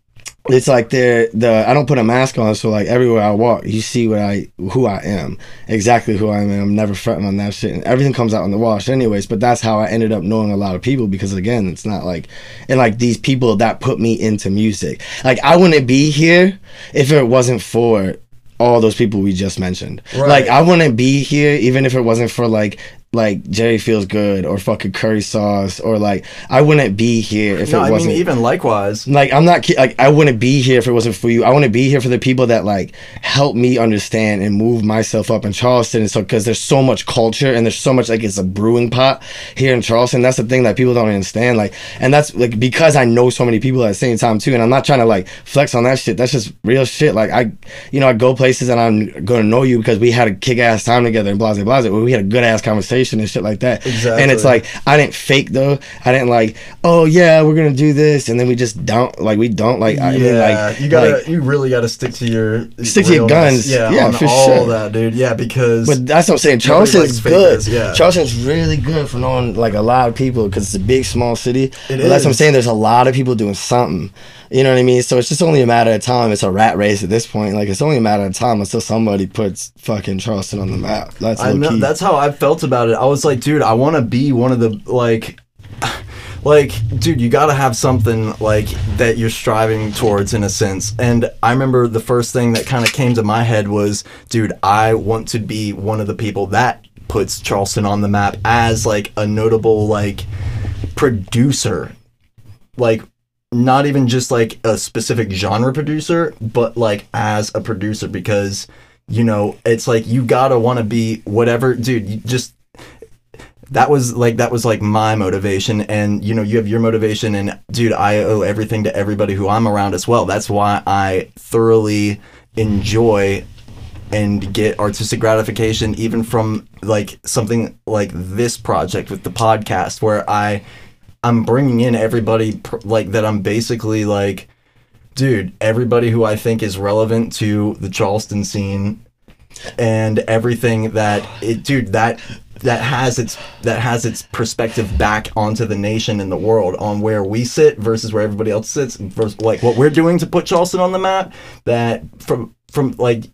it's like there the I don't put a mask on so like everywhere I walk you see what I who I am exactly who I am and I'm never fretting on that shit and everything comes out in the wash anyways but that's how I ended up knowing a lot of people because again it's not like and like these people that put me into music like I wouldn't be here if it wasn't for all those people we just mentioned. Right. Like I wouldn't be here even if it wasn't for like like Jerry feels good or fucking curry sauce or like I wouldn't be here if no, it I wasn't. I mean even likewise. like I'm not like I wouldn't be here if it wasn't for you. I want to be here for the people that like help me understand and move myself up in Charleston. And so because there's so much culture and there's so much like it's a brewing pot here in Charleston. That's the thing that people don't understand. Like, and that's like because I know so many people at the same time too. And I'm not trying to like flex on that shit. That's just real shit. Like I, you know, I go places and I'm gonna know you because we had a kick ass time together and blah blah blah. We had a good ass conversation and shit like that. Exactly. And it's like I didn't fake though. I didn't like, oh yeah, we're gonna do this, and then we just don't like we don't like. I yeah, mean, like you gotta, like- you really gotta stick to your Stick to your guns. Yeah, Yeah, on for all sure. that, dude. Yeah, because But that's what I'm saying. Charleston's good. yeah. Charleston's really good for knowing like a lot of people because it's a big, small city. It but that's what I'm saying. There's a lot of people doing something. You know what I mean? So it's just only a matter of time. It's a rat race at this point. Like it's only a matter of time until somebody puts fucking Charleston on the mm-hmm. map. That's I know that's how I felt about it. I was like, dude, I want to be one of the like, like, dude, you got to have something like that you're striving towards in a sense. And I remember the first thing that kind of came to my head was, dude, I want to be one of the people that puts Charleston on the map as like a notable like producer, like not even just like a specific genre producer, but like as a producer because you know it's like you gotta want to be whatever, dude. You just that was like that was like my motivation, and you know you have your motivation, and dude, I owe everything to everybody who I'm around as well. That's why I thoroughly enjoy and get artistic gratification even from like something like this project with the podcast where I I'm bringing in everybody pr- like that I'm basically like dude everybody who I think is relevant to the Charleston scene and everything that it dude that that has its that has its perspective back onto the nation and the world on where we sit versus where everybody else sits versus like what we're doing to put Charleston on the map that from from like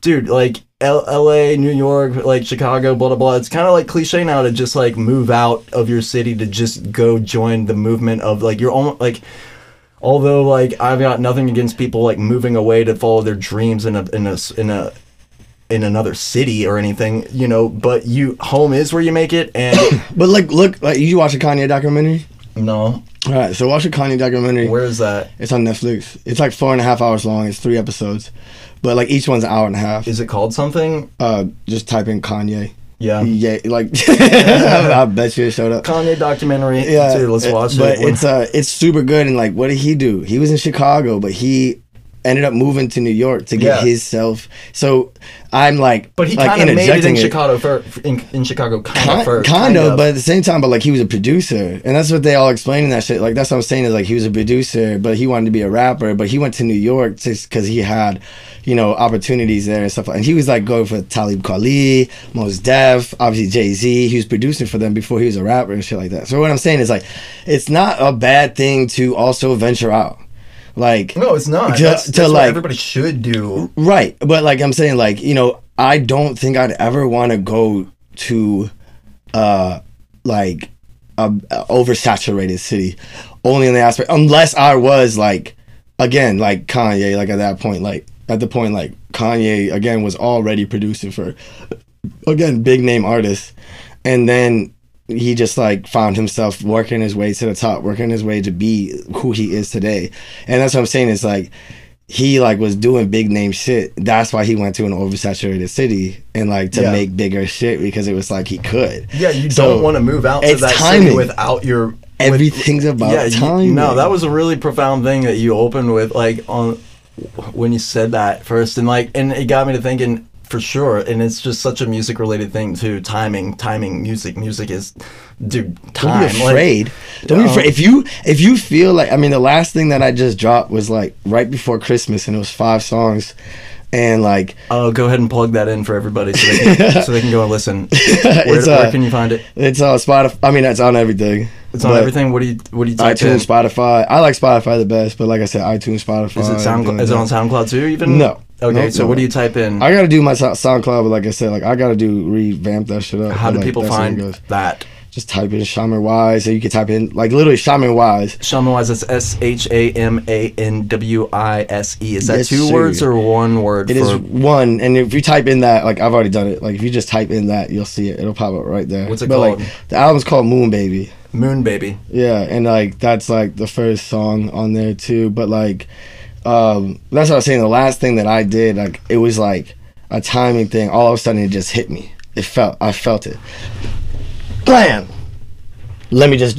dude like L- LA New York like Chicago blah blah blah it's kind of like cliche now to just like move out of your city to just go join the movement of like you're almost like although like I've got nothing against people like moving away to follow their dreams in a in a in a in another city or anything, you know, but you home is where you make it and but like, look, like you watch a Kanye documentary. no. All right, so watch a Kanye documentary. Where is that? It's on Netflix. It's like four and a half hours long. It's three episodes, but like each one's an hour and a half. Is it called something? Uh, just type in Kanye. Yeah. Yeah, like I, bet you it showed up. Kanye documentary. Yeah, let's watch but it. it's uh, it's super good. And like, what did he do? He was in Chicago, but he ended up moving to New York to get Yeah. his self. So I'm like, but he like kind of made it in interjecting Chicago first. In, in Chicago, kind of first. kind of, but at the same time, but like he was a producer, and that's what they all explain in that shit. Like that's what I'm saying is like he was a producer, but he wanted to be a rapper, but he went to New York just because he had, you know, opportunities there and stuff. And he was like going for Talib Kweli, Mos Def, obviously Jay Z. He was producing for them before he was a rapper and shit like that. So what I'm saying is like, it's not a bad thing to also venture out, like no, it's not. to- that's, to, that's like- everybody should do. Right, but like I'm saying, like you know, I don't think I'd ever want to go to, uh, like a, a oversaturated city, only in the aspect unless I was like, again, like Kanye, like at that point, like at the point, like Kanye again was already producing for, again, big name artists, and then he just like found himself working his way to the top, working his way to be who he is today, and that's what I'm saying is like he like was doing big name shit. That's why he went to an oversaturated city and like to Yeah. make bigger shit because it was like he could. Yeah, you So, don't want to move out to that timing. city without your. with- Everything's about yeah, you- no, that was a really profound thing that you opened with, like on when you said that first, and like, and it got me to thinking for sure. And it's just such a music related thing too. Timing, timing, music, music is, dude, Don't time. be like- afraid. Don't be Um, afraid. If you if you feel like I mean the last thing that I just dropped was like right before Christmas and it was five songs, and like Oh, go ahead and plug that in for everybody so they can, so they can go and listen. Where, where uh, can you find it? it's on Spotify. I mean it's on everything. It's on everything. What do you What do you type in? iTunes, Spotify. I like Spotify the best, but like I said, iTunes, Spotify. Is it SoundCloud? Is it on. SoundCloud too? Even No. Okay, so no. what do you type in? I gotta do my SoundCloud, but like I said, like I gotta do revamp that shit up. How do like, people that's where it find that? Just type in Shamanwise, or you can type in like literally Shamanwise. Shaman Wise, that's S H A M A N W I S E. Is that Yes, two sir. words or one word? It for, is one, and if you type in that, like I've already done it. Like if you just type in that, you'll see it. It'll pop up right there. What's it but, called? Like, the album's called Moon Baby. Moon Baby. Yeah, and like that's like the first song on there too. But like, um, that's what I was saying. The last thing that I did, like, it was like a timing thing. All of a sudden, it just hit me. It felt, I felt it. Blam. Let me just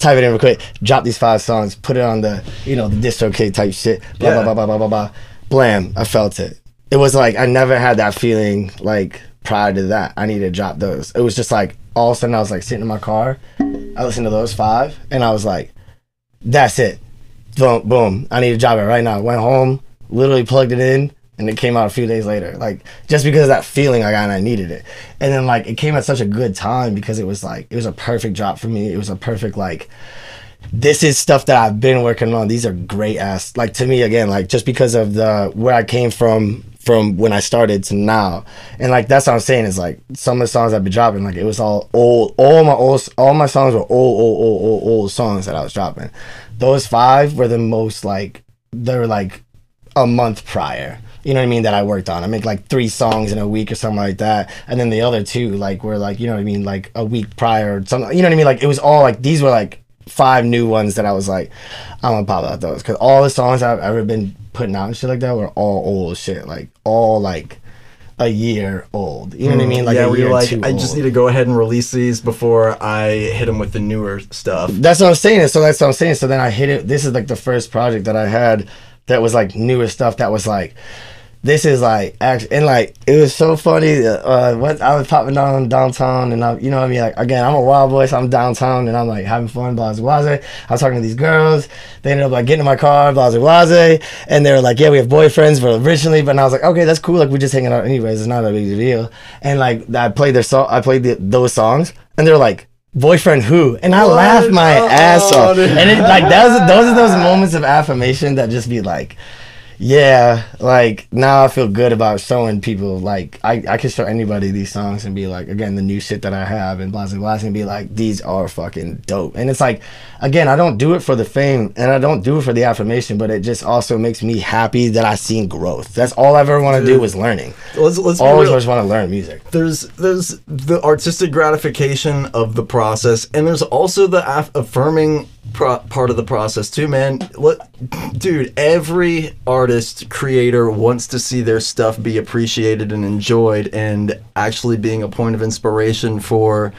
type it in real quick. Drop these five songs. Put it on the, you know, the DistroKid type shit. Blah Yeah. blah blah blah blah blah blah. Blam. I felt it. It was like I never had that feeling like prior to that. I needed to drop those. It was just like all of a sudden I was like sitting in my car. I listened to those five, and I was like, "That's it." Boom, boom. I need to drop it right now. Went home, literally plugged it in, and it came out a few days later. Like just because of that feeling I got, and I needed it. And then like it came at such a good time because it was like it was a perfect drop for me. It was a perfect like. This is stuff that I've been working on. These are great ass. Like to me again, like just because of the where I came from from when I started to now. And like that's what I'm saying is like some of the songs I've been dropping, like it was all old all my old all my songs were old, old, old, old, old songs that I was dropping. Those five were the most like they were like a month prior. You know what I mean? That I worked on. I make like three songs in a week or something like that. And then the other two, like were like, you know what I mean, like a week prior or something. You know what I mean? Like it was all like these were like five new ones that I was like, I'm gonna pop out those because all the songs I've ever been putting out and shit like that were all old shit, like all like a year old. You know what I mean? Hmm. Like yeah, a where year you're like, I just need to go ahead and release these before I hit them with the newer stuff. That's what I'm saying. So that's what I'm saying. So then I hit it. This is like the first project that I had that was like newer stuff. That was like, this is like actually, and like it was so funny. Uh, what I was popping down downtown, and I, you know what I mean. Like again, I'm a wild boy, so I'm downtown, and I'm like having fun, blah blah. I was talking to these girls. They ended up like getting in my car, blah blah, and they were like, "Yeah, we have boyfriends, but originally." But I was like, "Okay, that's cool. Like we're just hanging out anyways. It's not a big deal." And like I played their song, I played the, those songs, and they're like boyfriend who and i What? laughed my Oh, ass off dude. and it like that was those are those moments of affirmation that just be like yeah like now i feel good about showing people like i i can show anybody these songs and be like again the new shit that i have and blah blah blah and be like these are fucking dope. And it's like again i don't do it for the fame and i don't do it for the affirmation but it just also makes me happy that i seen growth. That's all i've ever want to do is learning. Let's let's always just want to learn music. There's there's the artistic gratification of the process and there's also the aff- affirming pro- part of the process too man. Let, dude every artist creator wants to see their stuff be appreciated and enjoyed and actually being a point of inspiration for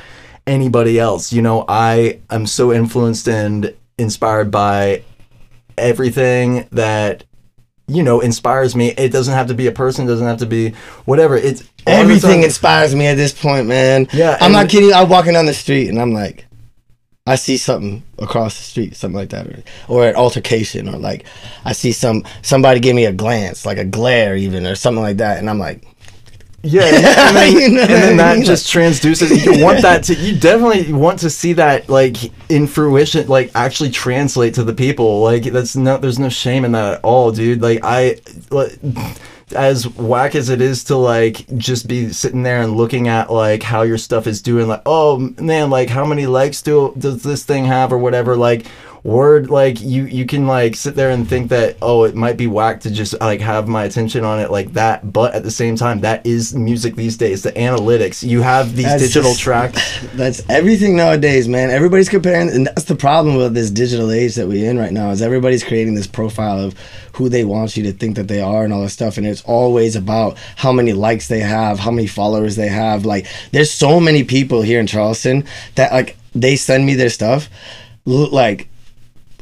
anybody else. You know i am so influenced and inspired by everything that you know inspires me. It doesn't have to be a person it doesn't have to be whatever. It's Everything inspires me at this point, man. Yeah, I'm not kidding. I'm walking down the street and I'm like, I see something across the street, something like that, or, or an altercation, or like I see some somebody give me a glance, like a glare, even, or something like that, and I'm like, Yeah, and then, You know and then that mean? just transduces. You want that to. You definitely want to see that like in fruition, like actually translate to the people. Like that's no, there's no shame in that at all, dude. Like I, like, as whack as it is to like just be sitting there and looking at like how your stuff is doing. Like, oh man, like how many likes do does this thing have or whatever. Like word like you you can like sit there and think that oh it might be whack to just like have my attention on it like that but at the same time that is music these days the analytics you have these That's digital just- tracks That's everything nowadays, man. Everybody's comparing, and that's the problem with this digital age that we're in right now. Is everybody's creating this profile of who they want you to think that they are and all this stuff, and it's always about how many likes they have, how many followers they have. Like, there's so many people here in Charleston that like they send me their stuff, like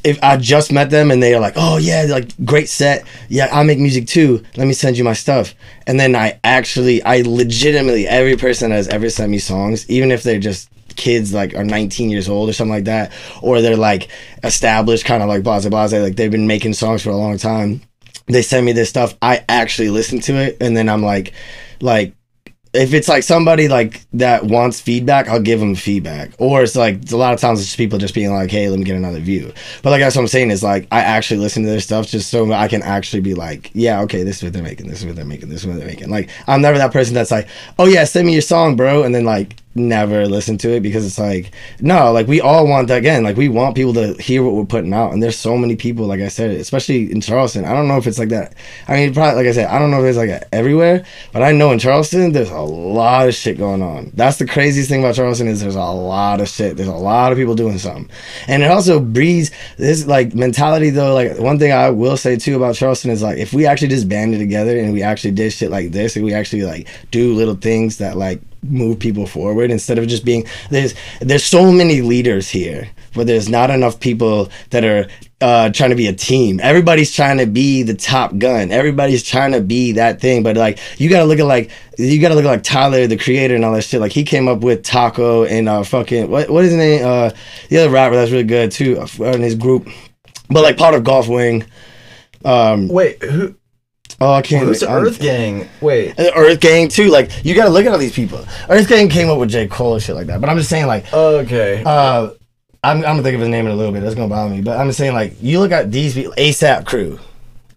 if I just met them and they are like, oh yeah, like great set, yeah, I make music too. Let me send you my stuff. And then I actually, I legitimately, every person that has ever sent me songs, even if they're just kids like are 19 years old or something like that, or they're like established, kind of like blase blase, like they've been making songs for a long time. They send me this stuff. I actually listen to it, and then I'm like, like if it's like somebody like that wants feedback, I'll give them feedback. Or it's like a lot of times it's just people just being like, "Hey, let me get another view." But like that's what I'm saying is like I actually listen to their stuff just so I can actually be like, "Yeah, okay, this is what they're making. This is what they're making. This is what they're making." Like I'm never that person that's like, "Oh yeah, send me your song, bro," and then like never listen to it because it's like no like we all want that again like we want people to hear what we're putting out and there's so many people like i said especially in charleston. I don't know if it's like that i mean probably like i said i don't know if it's like everywhere but i know in charleston there's a lot of shit going on. That's the craziest thing about charleston is there's a lot of shit. There's a lot of people doing something. And it also breeds this like mentality though like one thing i will say too about charleston is like if we actually just banded together and we actually did shit like this and we actually like do little things that like move people forward instead of just being there's there's so many leaders here but there's not enough people that are uh, trying to be a team. Everybody's trying to be the top gun. Everybody's trying to be that thing but like you gotta look at like you gotta look at like tyler the creator and all that shit. Like he came up with taco and uh fucking what what is his name? Uh the other rapper that's really good too uh, in his group but like part of Golf Wang. Um Wait, who? Oh i can't Who's Earth Gang? Wait. and Earth Gang too. Like you gotta look at all these people. Earth Gang came up with J Cole and shit like that. But I'm just saying like Okay. uh, I'm, I'm gonna think of his name in a little bit. That's gonna bother me. But I'm just saying like you look at these people, ASAP Crew.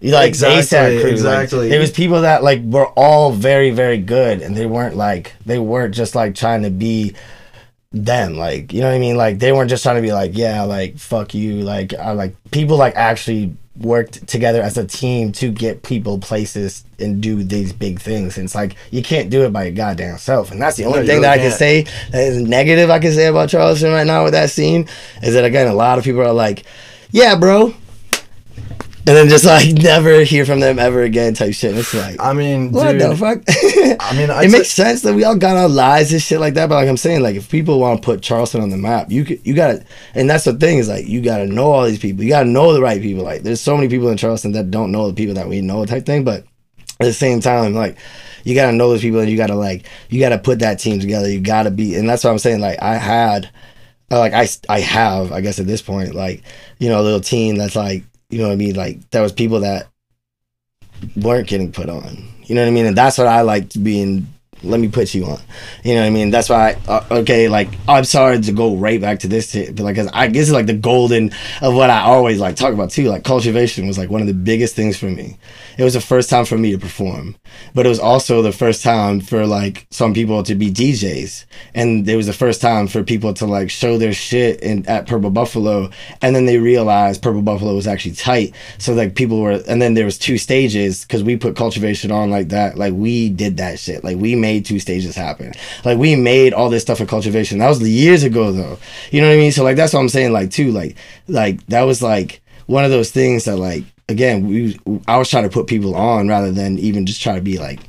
You like Exactly, ASAP Crew. like, exactly. there was people that like were all very very good, and they weren't like they weren't just like trying to be them like you know what i mean like they weren't just trying to be like yeah like fuck you like i like people like actually worked together as a team to get people places and do these big things. And it's like you can't do it by your goddamn self. And that's the only No, thing that i can say that is negative i can say about charleston right now with that scene is that again a lot of people are like yeah bro and then just like never hear from them ever again type shit and it's like I mean, what dude. the fuck I mean, I it t- makes sense that we all got our lives and shit like that. But like I'm saying, like if people want to put Charleston on the map, you could, you gotta, and that's the thing is like you gotta know all these people. You gotta know the right people. Like there's so many people in Charleston that don't know the people that we know type thing. But at the same time, like you gotta know those people and you gotta like you gotta put that team together. You gotta be, and that's what I'm saying. Like I had, uh, like I I have, I guess at this point, like you know a little team that's like you know what I mean. Like there was people that weren't getting put on. You know what I mean? And that's what I liked being. Let me put you on. You know what I mean? That's why. I, uh, okay, like I'm sorry to go right back to this, shit, but like 'cause I guess like the golden of what I always like talk about too. Like cultivation was like one of the biggest things for me. It was the first time for me to perform, but it was also the first time for like some people to be DJs, and it was the first time for people to like show their shit in at Purple Buffalo, and then they realized Purple Buffalo was actually tight. So like people were, and then there was two stages because we put cultivation on like that. Like we did that shit. Like we made two stages happen. Like we made all this stuff for cultivation. That was years ago though. You know what I mean? So like that's what I'm saying. Like too. Like like that was like one of those things that like again we I was trying to put people on rather than even just try to be like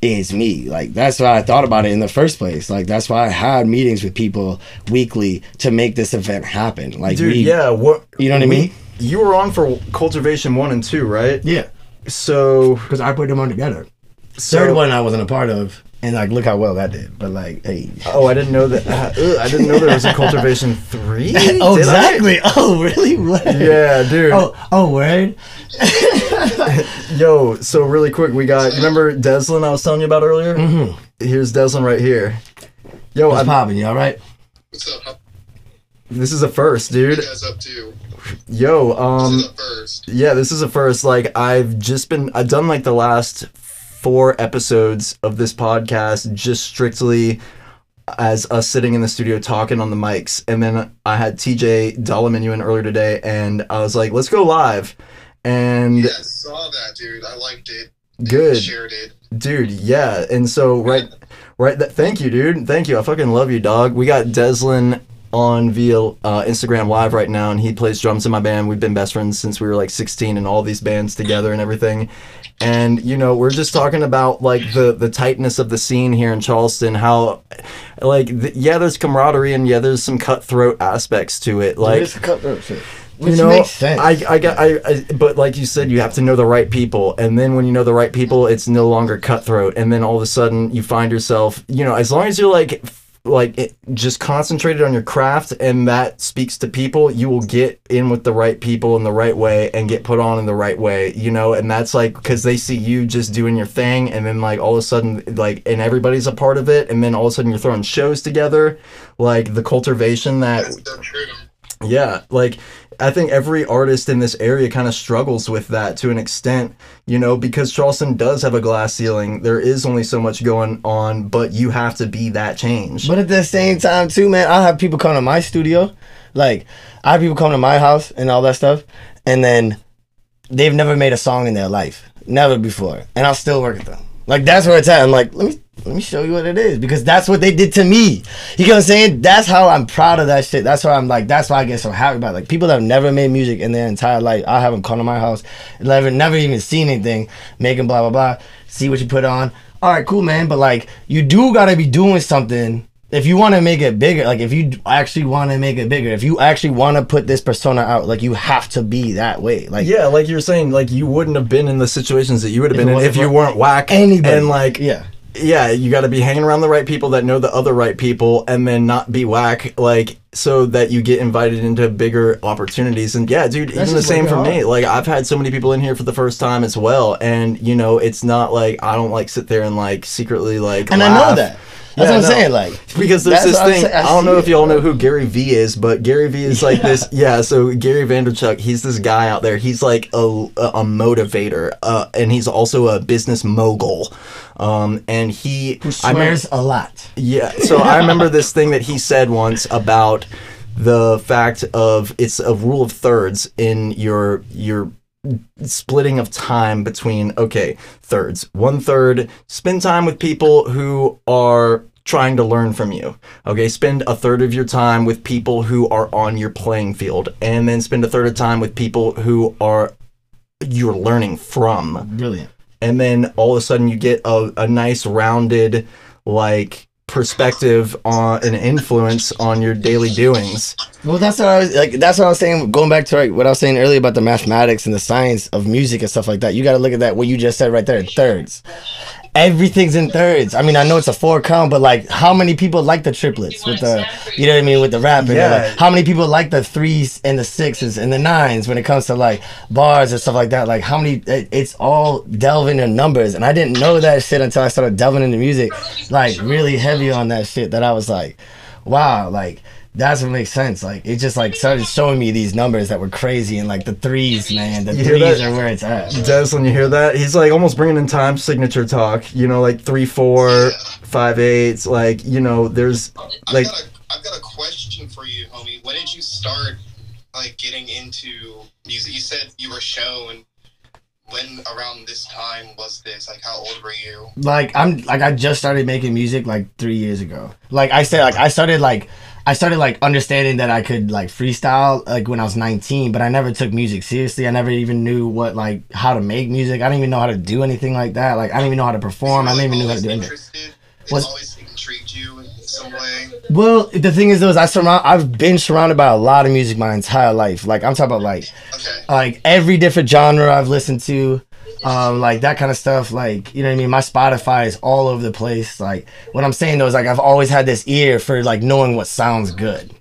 it's me. Like that's why I thought about it in the first place. Like that's why I had meetings with people weekly to make this event happen. Like dude, we, yeah. What? You know what I mean? You were on for Cultivation One and Two, right? yeah, So, because I put them on together. So Third one I wasn't a part of, and like look how well that did. But like, hey. Oh, I didn't know that. Uh, ugh, I didn't know there was a Cultivation Three. oh, Did I? exactly. Oh, really? What? Yeah, dude. Oh, oh, word. Yo, so really quick, we got. Remember Deslin I was telling you about earlier? Mm-hmm. Here's Deslin right here. Yo, What's I, popping? You all right? What's up? This is a first, you dude. guys up to? Yo, This um, is up first. yeah, this is a first. Like, I've just been. I've done like the last four episodes of this podcast just strictly as us sitting in the studio talking on the mics, and then I had TJ Dolominu in earlier today, and I was like, let's go live, and Yeah, I saw that, dude. I liked it. good. Shared it. Dude, yeah. And so right right that thank you, dude. Thank you. I fucking love you, dog. We got Deslin on via uh, Instagram live right now and he plays drums in my band. We've been best friends since we were like 16 and all these bands together and everything. And you know, we're just talking about like the the tightness of the scene here in Charleston, how like th- yeah, there's camaraderie and yeah, there's some cutthroat aspects to it. Like it's cutthroat shit. you Which know, makes sense. I, I got, I, I, but like you said, you have to know the right people, and then when you know the right people, it's no longer cutthroat, and then all of a sudden you find yourself, you know, as long as you're like, like it, just concentrated on your craft, and that speaks to people, you will get in with the right people in the right way, and get put on in the right way, you know, and that's like because they see you just doing your thing, and then like all of a sudden, like, and everybody's a part of it, and then all of a sudden you're throwing shows together, like the cultivation that so. Yeah, like I think every artist in this area kind of struggles with that to an extent, you know, because Charleston does have a glass ceiling. There is only so much going on, but you have to be that change. But at the same time, too, man, I'll have people come to my studio. Like, I have people come to my house and all that stuff, and then they've never made a song in their life, never before, and I'll still work with them. Like that's where it's at. I'm like, let me let me show you what it is because that's what they did to me. You know what I'm saying? That's how I'm proud of that shit. That's why I'm like, that's why I get so happy about it. like people that have never made music in their entire life. I have them come to my house, never never even seen anything, making blah blah blah. See what you put on. All right, cool, man. But like, you do gotta be doing something if you want to make it bigger, like if you actually want to make it bigger, if you actually want to put this persona out, like you have to be that way. Like yeah, like you're saying, like you wouldn't have been in the situations that you would have been in if you weren't whack. anybody. and like yeah, yeah, you got to be hanging around the right people that know the other right people, and then not be whack, like so that you get invited into bigger opportunities. And yeah, dude, even the same for me. Like I've had so many people in here for the first time as well, and you know, it's not like I don't like sit there and like secretly like. and I know that. That's Yeah, what I'm no. saying. Like Because there's this thing. saying. I I, don't know see if y'all know who Gary V is, but Gary V is like this. Yeah, so Gary Vaynerchuk, he's this guy out there. He's like a, a motivator, uh, and he's also a business mogul. Um, and he who I remember- swears a lot. yeah. So I remember this thing that he said once about the fact of it's a rule of thirds in your your splitting of time between okay thirds one third spend time with people who are trying to learn from you okay spend a third of your time with people who are on your playing field and then spend a third of time with people who are you're learning from Brilliant. and then all of a sudden you get a, a nice rounded like perspective on an influence on your daily doings Well, that's what I was like. That's what I was saying. Going back to like, what I was saying earlier about the mathematics and the science of music and stuff like that. You got to look at that. What you just said right there, in thirds. Everything's in thirds. I mean, I know it's a four count, but like, how many people like the triplets with the, you know what I mean, with the rapping? Yeah. Like, how many people like the threes and the sixes and the nines when it comes to like bars and stuff like that? Like, how many? It, it's all delving in numbers, and I didn't know that shit until I started delving into music, like really heavy on that shit. That I was like, wow, like that's what makes sense. Like it just like started showing me these numbers that were crazy and like the threes, man. The You hear threes that? are where it's at. Des, when you hear that, he's like almost bringing in time signature talk. You know, like three, four, five, eights. Like you know, there's I've like got a, I've got a question for you, homie. When did you start like getting into music? You said you were shown. When around this time was this? Like, how old were you? Like I'm like I just started making music like three years ago. Like I said, like I started like I started like understanding that I could like freestyle like when I was 19, but I never took music seriously. I never even knew what like how to make music. I didn't even know how to do anything like that. Like I didn't even know how to perform. I didn't even know how to do anything. Was- always intrigued you in some way. Well, the thing is though, is I surround I've been surrounded by a lot of music my entire life. Like I'm talking about like Okay. like every different genre I've listened to, um, like that kind of stuff. Like you know what I mean. My Spotify is all over the place. Like what I'm saying though is like I've always had this ear for like knowing what sounds good.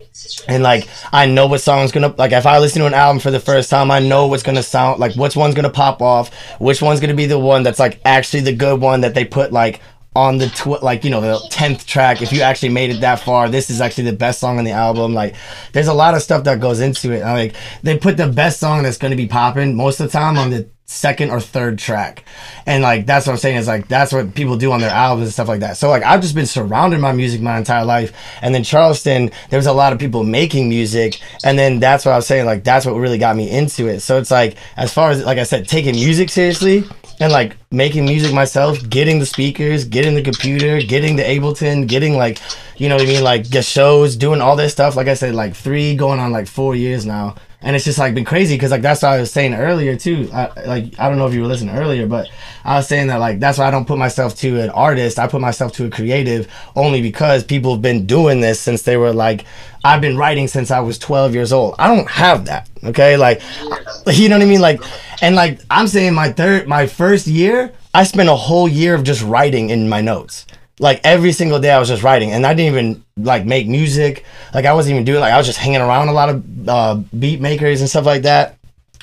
And like I know what song's gonna like if I listen to an album for the first time, I know what's gonna sound like which one's gonna pop off, which one's gonna be the one that's like actually the good one that they put like on the tw- like you know the 10th track if you actually made it that far this is actually the best song on the album like there's a lot of stuff that goes into it like they put the best song that's going to be popping most of the time on the second or third track. And like that's what i'm saying is like that's what people do on their albums and stuff like that. So like i've just been surrounded by music my entire life. And then charleston there was a lot of people making music. And then that's what i was saying like that's what really got me into it. So it's like as far as like i said taking music seriously and like making music myself, getting the speakers, getting the computer, getting the Ableton, getting like, you know what I mean, like the shows, doing all this stuff. Like I said, like three going on like four years now, and it's just like been crazy because like that's what I was saying earlier too. I, like I don't know if you were listening earlier, but I was saying that like that's why I don't put myself to an artist. I put myself to a creative only because people have been doing this since they were like. I've been writing since I was 12 years old. I don't have that. Okay, like you know what I mean, like and like I'm saying my third my first year, I spent a whole year of just writing in my notes. Like every single day I was just writing and I didn't even like make music. Like I wasn't even doing like I was just hanging around a lot of uh beat makers and stuff like that.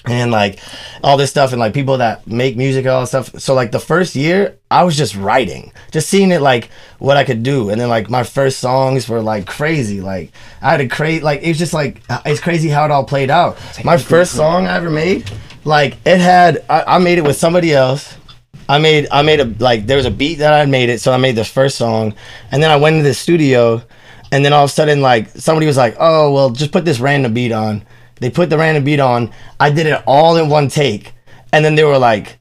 and like all this stuff and like people that make music and all that stuff. So like the first year, I was just writing, just seeing it like what I could do, and then like my first songs were like crazy. Like I had to create like it was just like it's crazy how it all played out. My first song I ever made, like it had I, I made it with somebody else. I made I made a like there was a beat that I made it, so I made the first song, and then I went into the studio, and then all of a sudden like somebody was like, oh well, just put this random beat on. They put the random beat on. I did it all in one take, and then they were like,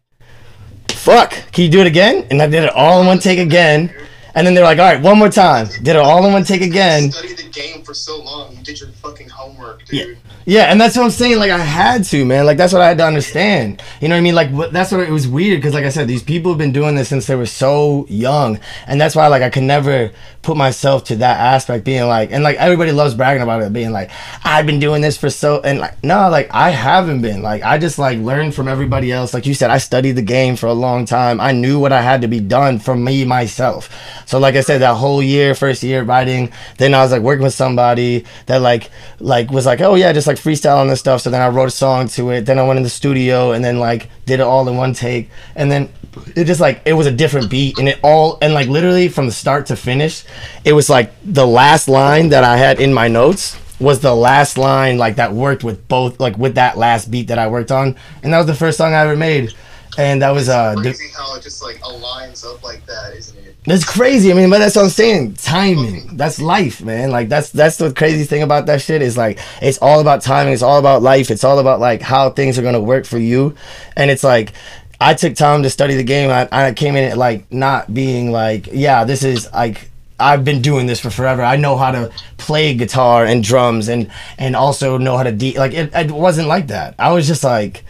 fuck, can you do it again? And I did it all in one take again. And then they're like, all right, one more time. Did it all in one take again. Studied the game for so long. You did your fucking homework, dude. Yeah, and that's what I'm saying. Like I had to, man. Like that's what I had to understand. You know what I mean? Like what, that's what it was weird because, like I said, these people have been doing this since they were so young, and that's why like I could never put myself to that aspect, being like, and like everybody loves bragging about it, being like, I've been doing this for so, and like no, like I haven't been. Like I just like learned from everybody else. Like you said, I studied the game for a long time. I knew what I had to be done for me myself. So like I said, that whole year, first year writing, then I was like working with somebody that like like was like, oh yeah, just like freestyle on this stuff. So then I wrote a song to it. Then I went in the studio and then like did it all in one take. And then it just like it was a different beat and it all and like literally from the start to finish, it was like the last line that I had in my notes was the last line like that worked with both like with that last beat that I worked on. And that was the first song I ever made. And that was uh Crazy how it just like aligns up like that, isn't it? That's crazy. I mean, but that's what I'm saying. Timing. That's life, man. Like that's that's the crazy thing about that shit is like it's all about timing. It's all about life. It's all about like how things are gonna work for you. And it's like I took time to study the game. I, I came in it like not being like, yeah, this is like I've been doing this for forever. I know how to play guitar and drums and and also know how to de like it, it wasn't like that. I was just like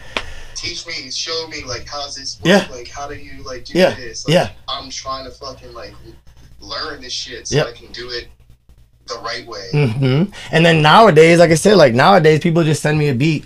Teach me, show me, like, how's this work? Yeah. Like, how do you, like, do Yeah, this? Like, yeah. I'm trying to fucking, like, learn this shit so Yep. I can do it the right way. Mm-hmm. And then nowadays, like I said, like nowadays, people just send me a beat.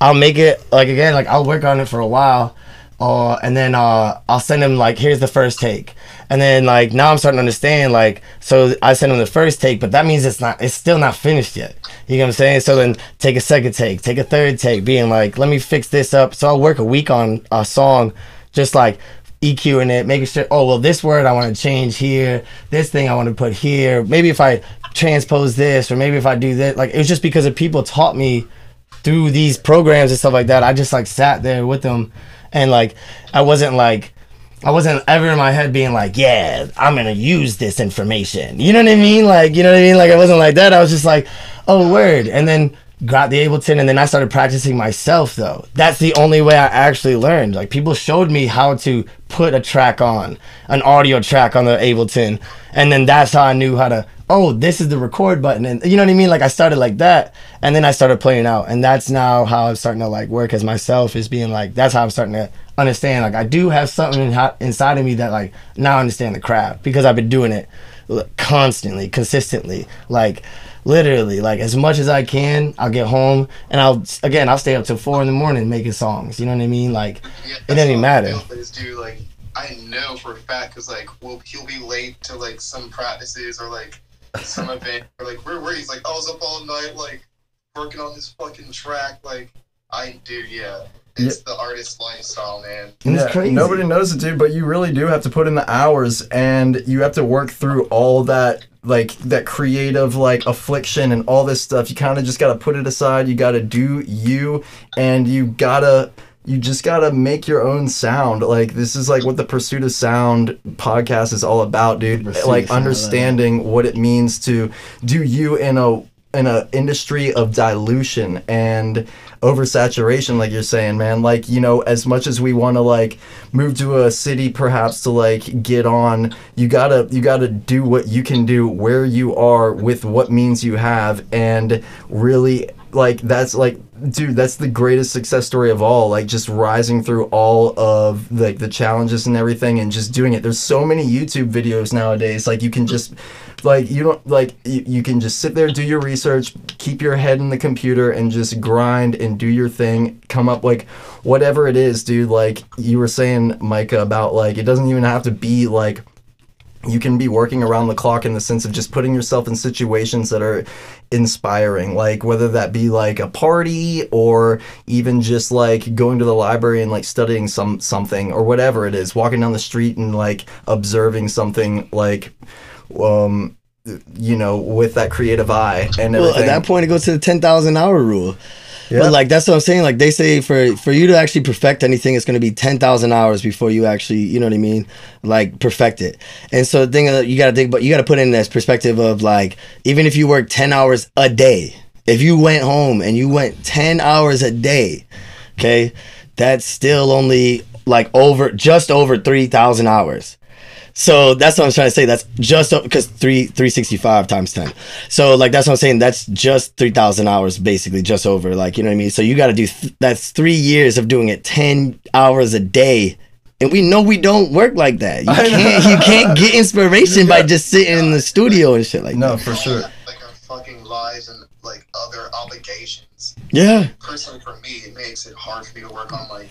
I'll make it like again, like I'll work on it for a while, uh, and then uh, I'll send them like, here's the first take, and then like now I'm starting to understand like, so I send them the first take, but that means it's not, it's still not finished yet. You know what I'm saying? So then take a second take, take a third take, being like, let me fix this up. So I'll work a week on a song, just like EQing it, making sure, oh, well, this word I want to change here, this thing I want to put here. Maybe if I transpose this, or maybe if I do this, like it was just because of people taught me through these programs and stuff like that. I just like sat there with them, and like I wasn't like. I wasn't ever in my head being like, yeah, I'm gonna use this information. You know what I mean? Like, you know what I mean? Like, I wasn't like that. I was just like, oh, word. And then got the Ableton, and then I started practicing myself, though. That's the only way I actually learned. Like, people showed me how to put a track on, an audio track on the Ableton. And then that's how I knew how to, oh, this is the record button. And you know what I mean? Like, I started like that, and then I started playing out. And that's now how I'm starting to like work as myself, is being like, that's how I'm starting to understand. Like, I do have something in, inside of me that, like, now I understand the craft because I've been doing it constantly, consistently. Like, literally, like, as much as I can, I'll get home and I'll, again, I'll stay up till four in the morning making songs. You know what I mean? Like, Yeah, it doesn't even matter. Is dude, like, I know for a fact because like, well, he'll be late to like some practices or like some event or like where where he's like, I was up all night like working on this fucking track. Like, I do, yeah. It's the artist lifestyle, man. It's crazy. Nobody knows it, dude, but you really do have to put in the hours and you have to work through all that like that creative like affliction and all this stuff. You kind of just got to put it aside. You got to do you and you got to you just got to make your own sound. Like this is like what the Pursuit of Sound podcast is all about, dude. Pursuit like Sound, I love understanding what it means to do you in a in a industry of dilution and oversaturation like you're saying man. Like you know as much as we want to like move to a city perhaps to like get on you gotta you gotta do what you can do where you are with what means you have. And really like that's like dude that's the greatest success story of all like just rising through all of like the challenges and everything and just doing it. There's so many youtube videos nowadays like you can just like you don't like you, you can just sit there do your research keep your head in the computer and just grind and do your thing. Come up like whatever it is dude like you were saying micah about like it doesn't even have to be like you can be working around the clock in the sense of just putting yourself in situations that are inspiring. Like whether that be like a party or even just like going to the library and like studying some something or whatever it is. Walking down the street and like observing something like um you know with that creative eye and Well, at that point, it goes to the ten thousand hour rule. Yeah. But like that's what I'm saying. Like they say for for you to actually perfect anything, it's going to be ten thousand hours before you actually, you know what I mean, like perfect it. And so the thing that you got to think, but you got to put in this perspective of like even if you work ten hours a day, if you went home and you went ten hours a day, okay, that's still only like over just over three thousand hours. So that's what I'm trying to say. That's just because three three sixty five times ten. So like that's what I'm saying. That's just three thousand hours, basically, just over. Like you know what I mean. So you got to do th- that's three years of doing it ten hours a day, and we know we don't work like that. You I can't you can't get inspiration by just sitting in the studio and shit like no that. for sure Like our fucking lives and like other obligations. Yeah, Personally, for me, it makes it hard for me to work on like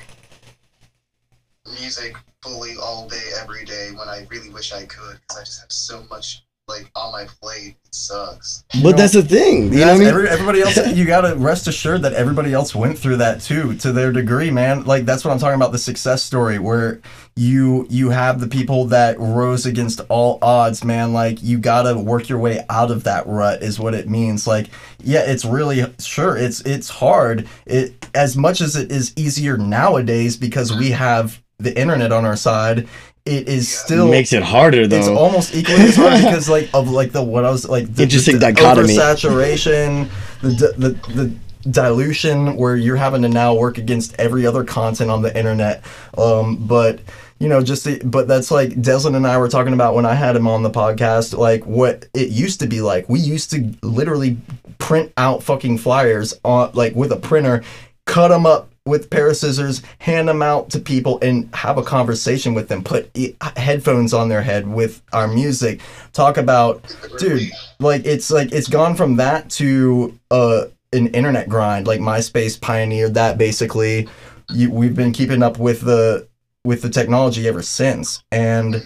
music fully all day, every day when I really wish I could because I just have so much like on my plate. It sucks. but that's the thing. You know what I mean? every- everybody else, you gotta rest assured that everybody else went through that too, to their degree, man. Like that's what I'm talking about, the success story where you you have the people that rose against all odds, man. Like you gotta work your way out of that rut, is what it means. Like, yeah, it's really sure it's it's hard. It as much as it is easier nowadays because we have the internet on our side. It is Yeah. still makes it harder though. it's almost equally as hard because like of like the what I was like the, Interesting the, dichotomy. oversaturation, the, the the dilution where you're having to now work against every other content on the internet. Um, but you know, just the, but that's like Deslin and I were talking about when I had him on the podcast, like what it used to be like. We used to literally print out fucking flyers on like with a printer, cut them up with a pair of scissors, hand them out to people, and have a conversation with them. Put e- headphones on their head with our music. Talk about, dude, like it's like it's gone from that to uh an internet grind. Like MySpace pioneered that basically. You, we've been keeping up with the with the technology ever since, and uh,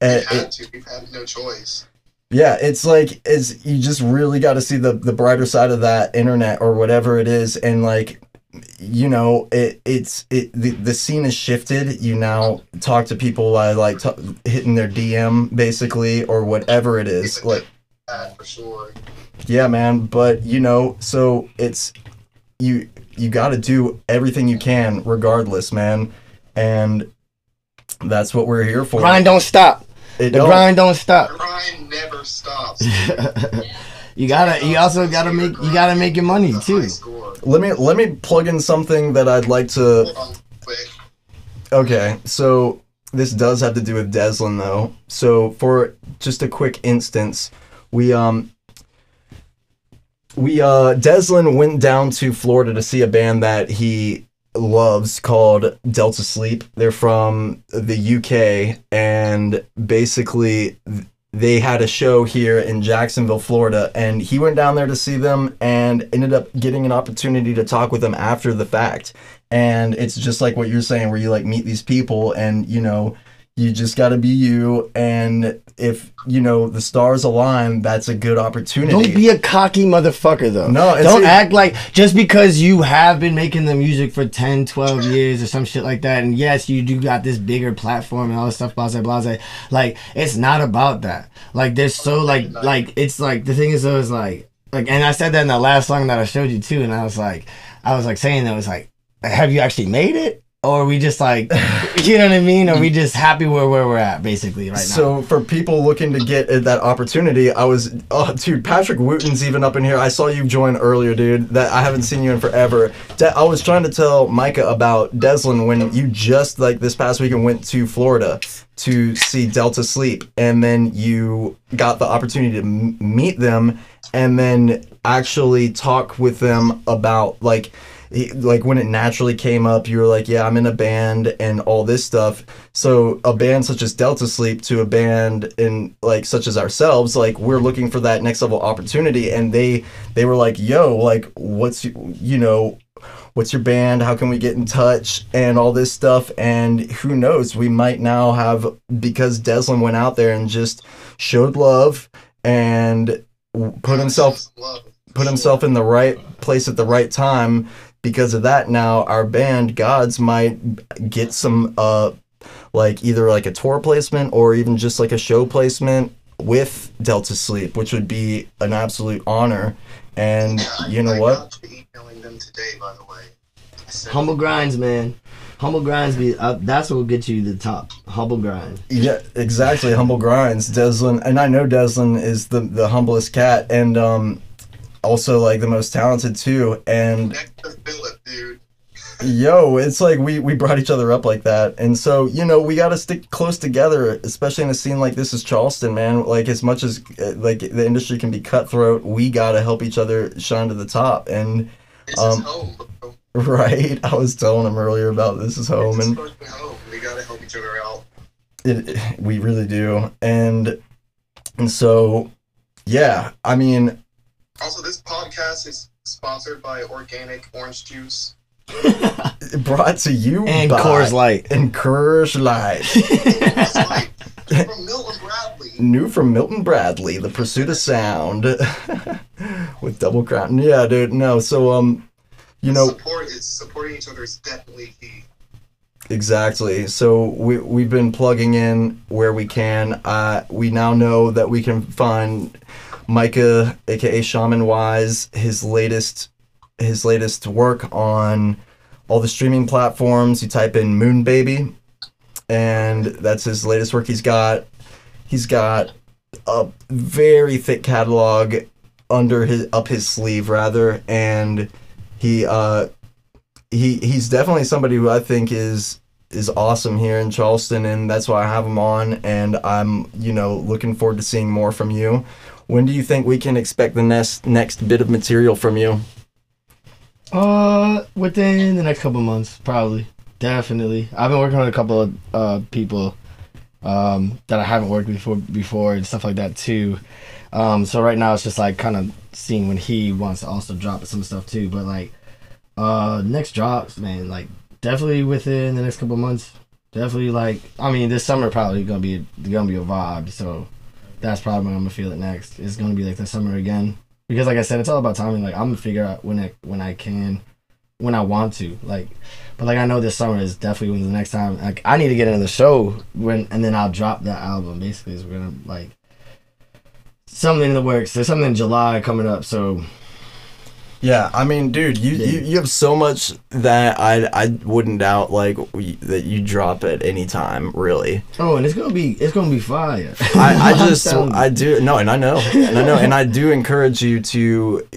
We it, had to. We've had no choice. yeah, it's like is you just really got to see the the brighter side of that internet or whatever it is, and like you know it it's it the, the scene has shifted. You now talk to people I like t- hitting their DM basically or whatever it is. Like for sure. yeah, man, but you know, so it's you you got to do everything you can regardless, man, and that's what we're here for. grind don't stop. It The don't- grind don't stop. Grind never stops. you gotta. You also gotta make. You gotta make your money It's a too. Let me let me plug in something that I'd like to. Okay, so this does have to do with Deslin though. So for just a quick instance, we um we uh Deslin went down to Florida to see a band that he loves called Delta Sleep. They're from the UK and basically they had a show here in Jacksonville, Florida, and he went down there to see them and ended up getting an opportunity to talk with them after the fact. And it's just like what you're saying where you like meet these people and you know you just got to be you and if you know the stars align that's a good opportunity Don't be a cocky motherfucker though. No, it's don't a- act like just because you have been making the music for 10, 12 years or some shit like that. And yes, you do got this bigger platform and all this stuff, blase, blase. Like, it's not about that. Like, there's so, like, like, it's like, the thing is, though, is like, like, and I said that in the last song that I showed you too. And I was like, I was like saying that was like, have you actually made it? Or are we just like, you know what I mean? Are we just happy where, where we're at, basically, right now? so for people looking to get at that opportunity i was oh dude patrick wooten's even up in here i saw you join earlier dude that i haven't seen you in forever De- i was trying to tell micah about deslin when you just like this past weekend went to florida to see delta sleep and then you got the opportunity to m- meet them and then actually talk with them about like like when it naturally came up you were like yeah i'm in a band and all this stuff so a band such as delta sleep to a band in like such as ourselves like we're looking for that next level opportunity and they they were like yo like what's you know what's your band? How can we get in touch? And all this stuff. And who knows? We might now have because Deslin went out there and just showed love and put himself put himself in the right place at the right time because of that now our band gods might get some uh like either like a tour placement or even just like a show placement with delta sleep which would be an absolute honor and Yeah, you know I what got emailing them today, by the way. Humble grinds, man. Humble grinds be uh, that's what will get you to the top. Humble grind. yeah exactly humble grinds deslin and i know deslin is the the humblest cat and um also like the most talented too and dude. Yo, it's like we we brought each other up like that, and so you know we got to stick close together, especially in a scene like this is Charleston, man. Like as much as uh, like the industry can be cutthroat, we got to help each other shine to the top. And This Um, is home, bro. right, I was telling him earlier about this is home, This and fucking home. We gotta help each other out. it, we really do. And and so yeah, I mean, Also, this podcast is sponsored by organic orange juice. brought to you And by Coors Light. and Coors Light. It's like from Milton Bradley. New from Milton Bradley, The Pursuit of Sound with Double Crown. Yeah, dude. No, so um, you know support is supporting each other is definitely key. exactly. So we we've been plugging in where we can. Uh, we now know that we can find Micah, aka Shamanwise, his latest his latest work on all the streaming platforms. You type in Moon Baby, and that's his latest work he's got. He's got a very thick catalog under his up his sleeve rather, and he uh he he's definitely somebody who I think is is awesome here in Charleston, and that's why I have him on. And I'm you know looking forward to seeing more from you. When do you think we can expect the next next bit of material from you? Uh, within the next couple months, probably, definitely. I've been working on a couple of uh people, um, that I haven't worked before before and stuff like that too. Um, so right now it's just like kind of seeing when he wants to also drop some stuff too. But like, uh, next drops, man, like definitely within the next couple months. Definitely like, I mean, this summer probably gonna be gonna be a vibe. So that's probably when I'm gonna feel it next. It's gonna be like the summer again because like I said, it's all about timing. Like I'm gonna figure out when I when I can, when I want to. Like, but like I know this summer is definitely when the next time. Like I need to get into the show when, and then I'll drop that album. Basically, is we're gonna like something in the works. There's something in July coming up. So Yeah, I mean, dude, you, Yeah. you, you have so much that I I wouldn't doubt like we, that you drop at any time, really. oh, and it's gonna be it's gonna be fire. I, I just. I do no, and I know, and I know, and I do encourage you to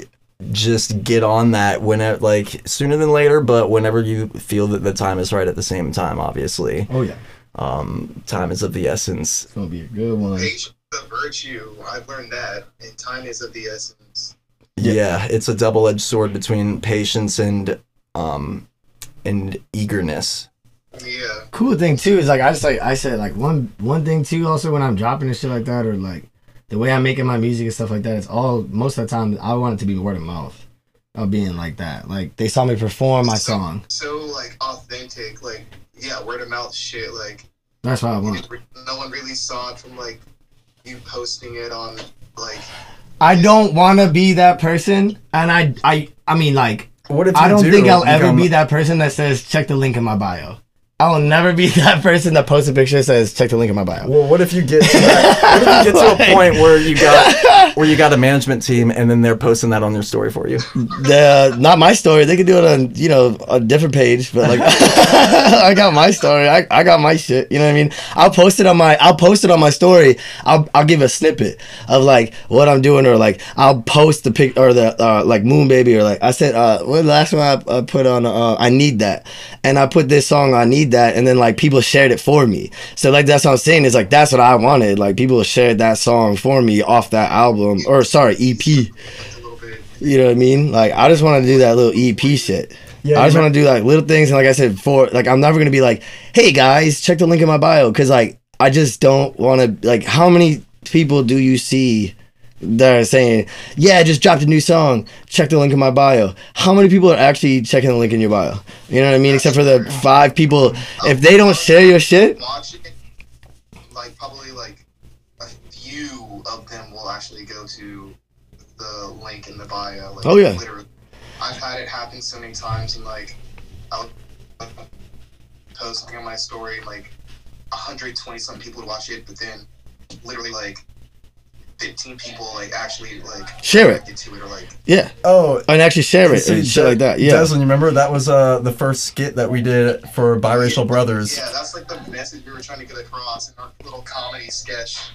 just get on that whenever, like sooner than later, but whenever you feel that the time is right. At the same time, obviously, oh yeah, um, time is of the essence. it's gonna be a good one. Patience is a virtue. I've learned that, and time is of the essence. Yeah, Yeah. it's a double-edged sword between patience and um and eagerness. Yeah. cool thing too is like I just like I said like one one thing too also when I'm dropping and shit like that or like the way I'm making my music and stuff like that it's all most of the time I want it to be word of mouth of being like that like they saw me perform my So- song So like authentic, like yeah, word of mouth shit. Like that's what I want didn't no one really saw it from like you posting it on like I don't want to be that person and I I I mean like What if I don't do think I'll ever become- be that person that says check the link in my bio I will never be that person that posts a picture that says check the link in my bio Well, what if you get to that, what if you get to a point where you got where you got a management team and then they're posting that on their story for you? the not my story. They could do it on you know a different page, but like I got my story. I, I got my shit. You know what I mean? I'll post it on my I'll post it on my story. I'll I'll give a snippet of like what I'm doing or like I'll post the pic or the uh, like Moon Baby or like I said uh what last one I, I put on uh I need that and I put this song I need that and then like people shared it for me. So like that's what I'm saying is like that's what I wanted. Like people shared that song for me off that album or sorry EP. a little bit. You know what I mean? Like I just want to do that little EP shit. Yeah, I just want to do like little things, and like I said, for like I'm never gonna be like, hey guys, check the link in my bio, because like I just don't want to like. How many people do you see that are saying, "Yeah, I just dropped a new song. Check the link in my bio." How many people are actually checking the link in your bio? You know what I mean? Except for the five people. If they don't share your shit, it, like probably like a few of them will actually go to the link in the bio. Like, Oh, yeah. Literally, I've had it happen so many times, and like I'll post something on my story, like 120 some people would watch it, but then literally like 15 people like actually like Share it. to it or like yeah, Oh, and actually share it and shit like that. Yeah. Deslin, you remember that was uh the first skit that we did for biracial brothers. Yeah, that's like the message we were trying to get across in our little comedy sketch,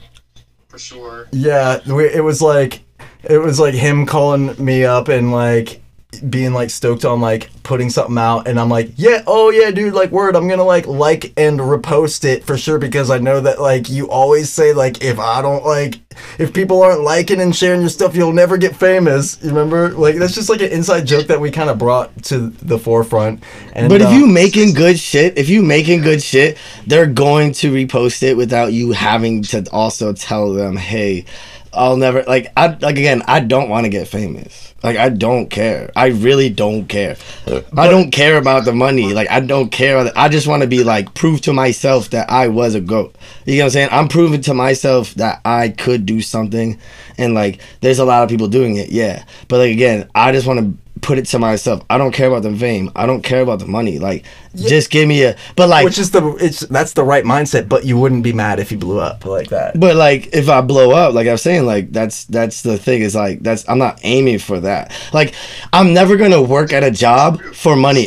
for sure. Yeah, we, it was like it was like him calling me up and like being like stoked on like putting something out and I'm like, "Yeah, oh yeah, dude, like word, I'm to like like and repost it for sure because I know that like you always say like if I don't like if people aren't liking and sharing your stuff, you'll never get famous." You remember? Like that's just like an inside joke that we kind of brought to the forefront. And But if uh, you making good shit, if you making good shit, they're going to repost it without you having to also tell them, "Hey, I'll never like I like again, I don't want to get famous. Like I don't care. I really don't care. I don't care about the money. Like I don't care. I just want to be like prove to myself that I was a goat. You know what I'm saying? I'm proving to myself that I could do something and like there's a lot of people doing it. Yeah. But like again, I just want to put it to myself. I don't care about the fame. I don't care about the money. Like just give me a but like which is the it's that's the right mindset, but you wouldn't be mad if you blew up like that. But like if I blow up, like I was saying, like that's that's the thing is like that's I'm not aiming for that. Like I'm never gonna work at a job for money.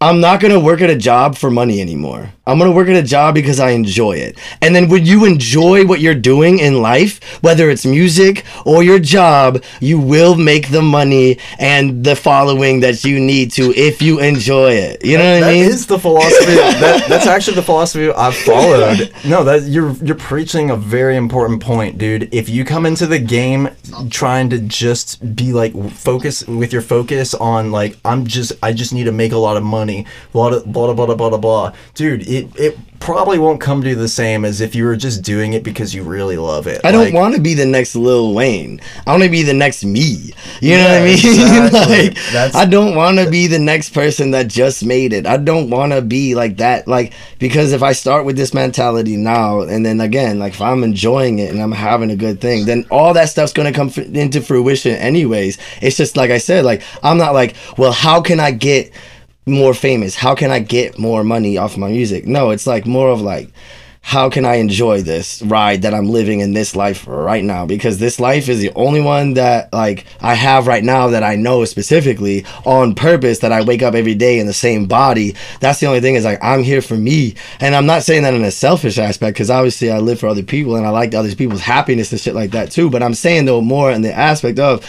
Stay true to you. I'm not gonna work at a job for money anymore. I'm gonna work at a job because I enjoy it. And then when you enjoy what you're doing in life, whether it's music or your job, you will make the money and the following that you need to if you enjoy it. You know what I mean? is the philosophy. that, that's actually the philosophy I've followed. No, that you're you're preaching a very important point, dude. If you come into the game trying to just be like focus with your focus on like I'm just I just need to make a lot of money, blah blah blah blah blah blah blah, dude. It it probably won't come to the same as if you were just doing it because you really love it. I don't Like, want to be the next Lil Wayne. I want to be the next me. You know what I mean? exactly. like That's- I don't want to be the next person that just made it. I don't want to be like that. Like because if I start with this mentality now, and then again, like if I'm enjoying it and I'm having a good thing, then all that stuff's gonna come f- into fruition anyways. It's just like I said, like I'm not like, well, how can I get more famous? How can I get more money off my music? No, it's like more of like, how can I enjoy this ride that I'm living in this life right now? Because this life is the only one that like I have right now that I know specifically on purpose that I wake up every day in the same body. That's the only thing is like I'm here for me. And I'm not saying that in a selfish aspect because obviously I live for other people and I like other people's happiness and shit like that too. But I'm saying though more in the aspect of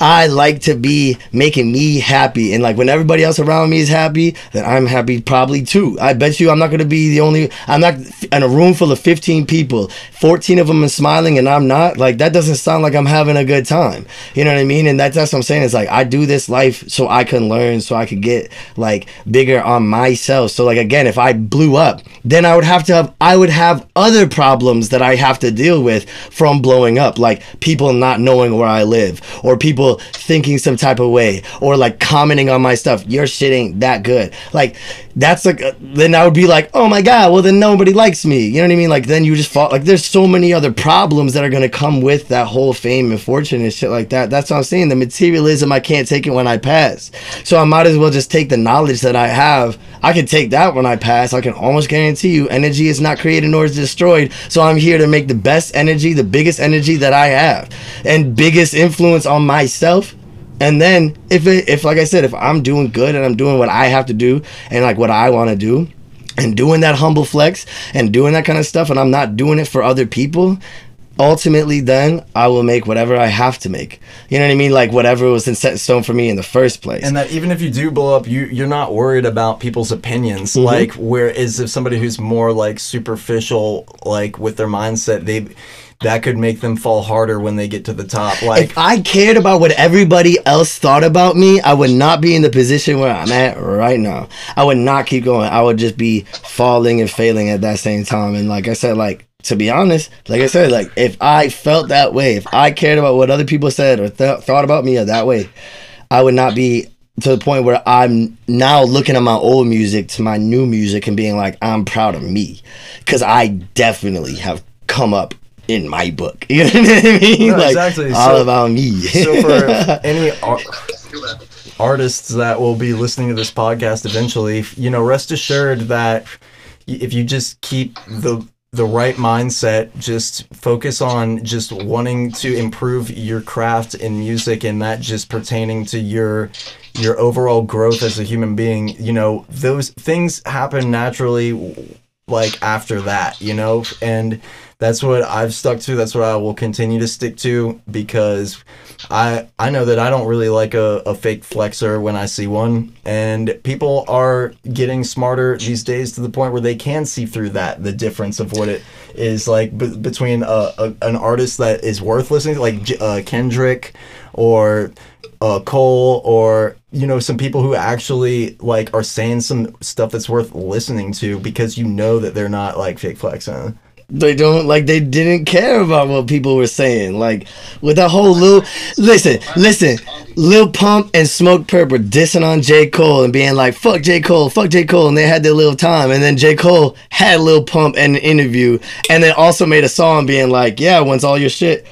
I like to be making me happy. And like when everybody else around me is happy, then I'm happy probably too. I bet you I'm not to be the only, I'm not in room full of 15 people, 14 of them are smiling and I'm not. Like that doesn't sound like I'm having a good time. You know what I mean? And that's, that's what I'm saying. It's like I do this life so I can learn, so I could get like bigger on myself. So like again, if I blew up, then I would have to have, I would have other problems that I have to deal with from blowing up, like people not knowing where I live, or people thinking some type of way, or like commenting on my stuff. Your shit ain't that good. Like that's like uh, then I would be like, oh my god, well then nobody likes me. You know what I mean? Like then you just fall. Like there's so many other problems that are gonna come with that whole fame and fortune and shit like that. That's what I'm saying. The materialism, I can't take it when I pass. So I might as well just take the knowledge that I have. I can take that when I pass. I can almost guarantee you, energy is not created nor is destroyed. So I'm here to make the best energy, the biggest energy that I have, and biggest influence on myself. And then if it, if like I said, if I'm doing good and I'm doing what I have to do and like what I want to do, and doing that humble flex and doing that kind of stuff, and I'm not doing it for other people, ultimately then I will make whatever I have to make. You know what I mean? Like whatever was in set in stone for me in the first place. and that even if you do blow up you you're not worried about people's opinions Mm-hmm. like whereas if somebody who's more like superficial like with their mindset they that could make them fall harder when they get to the top like if I cared about what everybody else thought about me, I would not be in the position where I'm at right now. I would not keep going. I would just be falling and failing at that same time. And like I said, like to be honest, like I said, like if I felt that way, if I cared about what other people said or th- thought about me that way, I would not be to the point where I'm now looking at my old music to my new music and being like, I'm proud of me, because I definitely have come up in my book. You know what I mean? No, like exactly. all So- about me. So for any ar- artists that will be listening to this podcast eventually, you know, rest assured that if you just keep the the right mindset, just focus on just wanting to improve your craft in music and that just pertaining to your your overall growth as a human being, you know, those things happen naturally like after that, you know? And that's what I've stuck to. That's what I will continue to stick to because I I know that I don't really like a, a fake flexer when I see one. And people are getting smarter these days to the point where they can see through that, the difference of what it is like b- between a, a, an artist that is worth listening to, like uh, Kendrick or uh, Cole or you know some people who actually like are saying some stuff that's worth listening to because you know that they're not like fake flexing. They don't like they didn't care about what people were saying. Like with that whole Lil listen, listen, Lil Pump and Smokepurpp dissing on J. Cole and being like, fuck J. Cole, fuck J. Cole, and they had their little time. And then J. Cole had Lil Pump in an interview and then also made a song being like, Yeah, once all your shit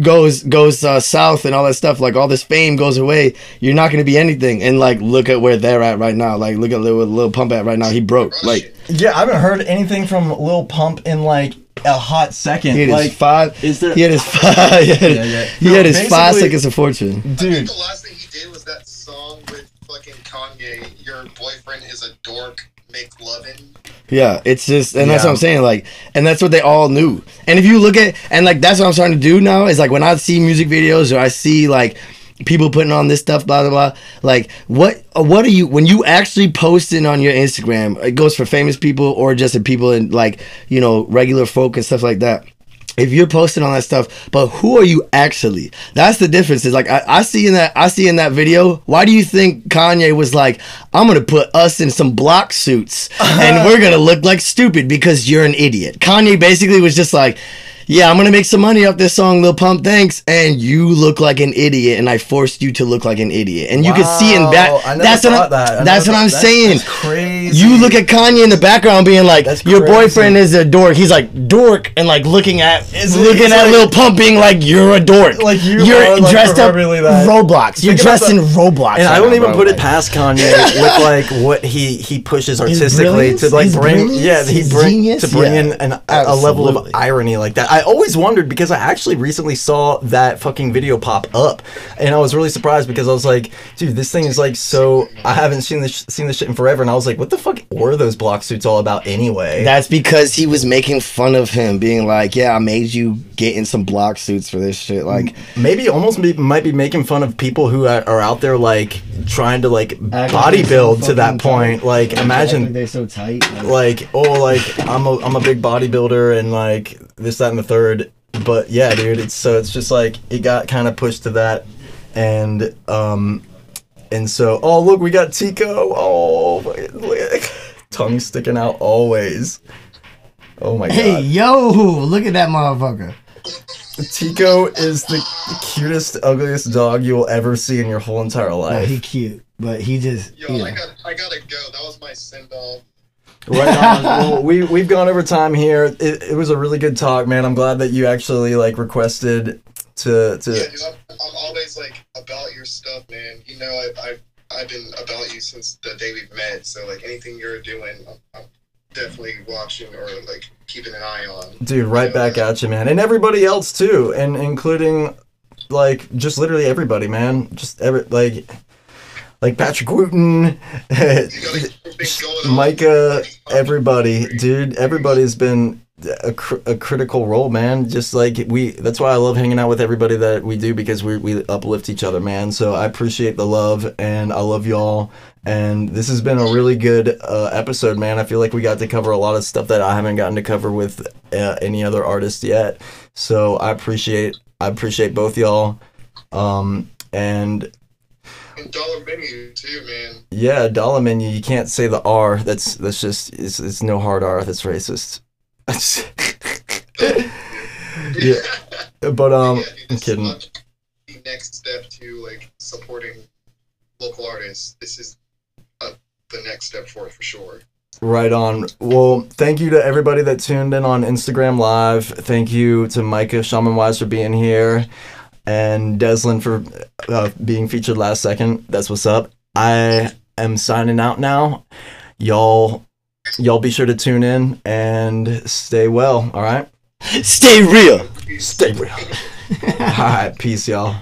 goes goes uh, south and all that stuff, like all this fame goes away, you're not gonna be anything. And like look at where they're at right now. Like look at Lil, Lil Pump at right now. He broke. Like Yeah, I haven't heard anything from Lil Pump in like a hot second. he had like, his five is there- he had his five he had, Yeah, yeah. he No, had his five basically- seconds of fortune. I think dude. the last thing he did was that song with fucking Kanye. Your boyfriend is a dork. Make lovin'. Yeah, it's just, and that's what I'm saying. Like, and that's what they all knew. And if you look at, and like, that's what I'm starting to do now is like when I see music videos or I see like people putting on this stuff, blah blah blah. Like, what what are you when you actually posting on your Instagram? It goes for famous people or just the people in like you know regular folk and stuff like that. If you're posting on that stuff, but who are you actually? That's the difference. Is like I, I see in that I see in that video. Why do you think Kanye was like, "I'm gonna put us in some block suits and we're gonna look like stupid because you're an idiot"? Kanye basically was just like, "Yeah, I'm gonna make some money off this song, Lil Pump, thanks." And you look like an idiot, and I forced you to look like an idiot. And you can see in Wow, back. I That's what I'm, that. I that's what I'm thought- saying. That's crazy. You look at Kanye in the background being like, That's your crazy. boyfriend is a dork. He's like dork and like looking at Is looking it's at like- Lil Pump being like you're a dork. Like, you you're are, like, dressed up proverbially that. Roblox. You're Think dressed in Roblox. And right I don't even put it past Kanye with like what he he pushes artistically to like bring yeah he His bring genius? to bring in a level of irony like that. I always wondered because I actually recently saw that fucking video pop up, and I was really surprised because I was like, dude, this thing is like so. I haven't seen this seen this shit in forever, and I was like, what the fuck were those block suits all about anyway? That's because he was making fun of him, being like, "Yeah, I made you get in some block suits for this shit." Like, Maybe almost be, might be making fun of people who are out there like trying to like like so bodybuild to that point. tight. Like imagine they're so tight. like oh like I'm a I'm a big bodybuilder and like this that and the third. But yeah, dude, it's so it's just like it got kind of pushed to that, and um, and so oh look we got Tico oh look tongue sticking out always. Oh my Hey, god. Hey yo, look at that motherfucker. Tico is the cutest, ugliest dog you will ever see in your whole entire life. he cute, but he just, Yo, you know. I got I gotta go. That was my send off. Right on. well, we we've gone over time here. It, it was a really good talk, man. I'm glad that you actually like requested to to. Yeah, dude, I'm, I'm always like about your stuff, man. You know, I've, I've I've been about you since the day we've met. So like anything you're doing, I'm, I'm definitely watching or like keeping an eye on. Dude, right back at you, man, and everybody else too, and including like just literally everybody, man. Just every like like Patrick Wooten, You got things going on. Micah, everybody, dude. Everybody's been a, cr- a critical role, man. Just like we, that's why I love hanging out with everybody that we do because we we uplift each other, man. So I appreciate the love, and I love y'all. And this has been a really good uh, episode, man. I feel like we got to cover a lot of stuff that I haven't gotten to cover with uh, any other artist yet. So I appreciate I appreciate both y'all. Um, and And dollar menu too, man. yeah, dollar menu. You can't say the R. That's that's just it's, it's no hard R. That's racist. Yeah. But um, Yeah, dude, I'm kidding. The next step to like supporting local artists. This is uh, the next step for it for sure. Right on. Well, thank you to everybody that tuned in on Instagram Live. Thank you to Micah Shamanwise for being here, and Deslin for uh, being featured last second. That's what's up. I am signing out now. Y'all, y'all be sure to tune in and stay well. All right. Stay real. Stay real. all right. Peace, y'all.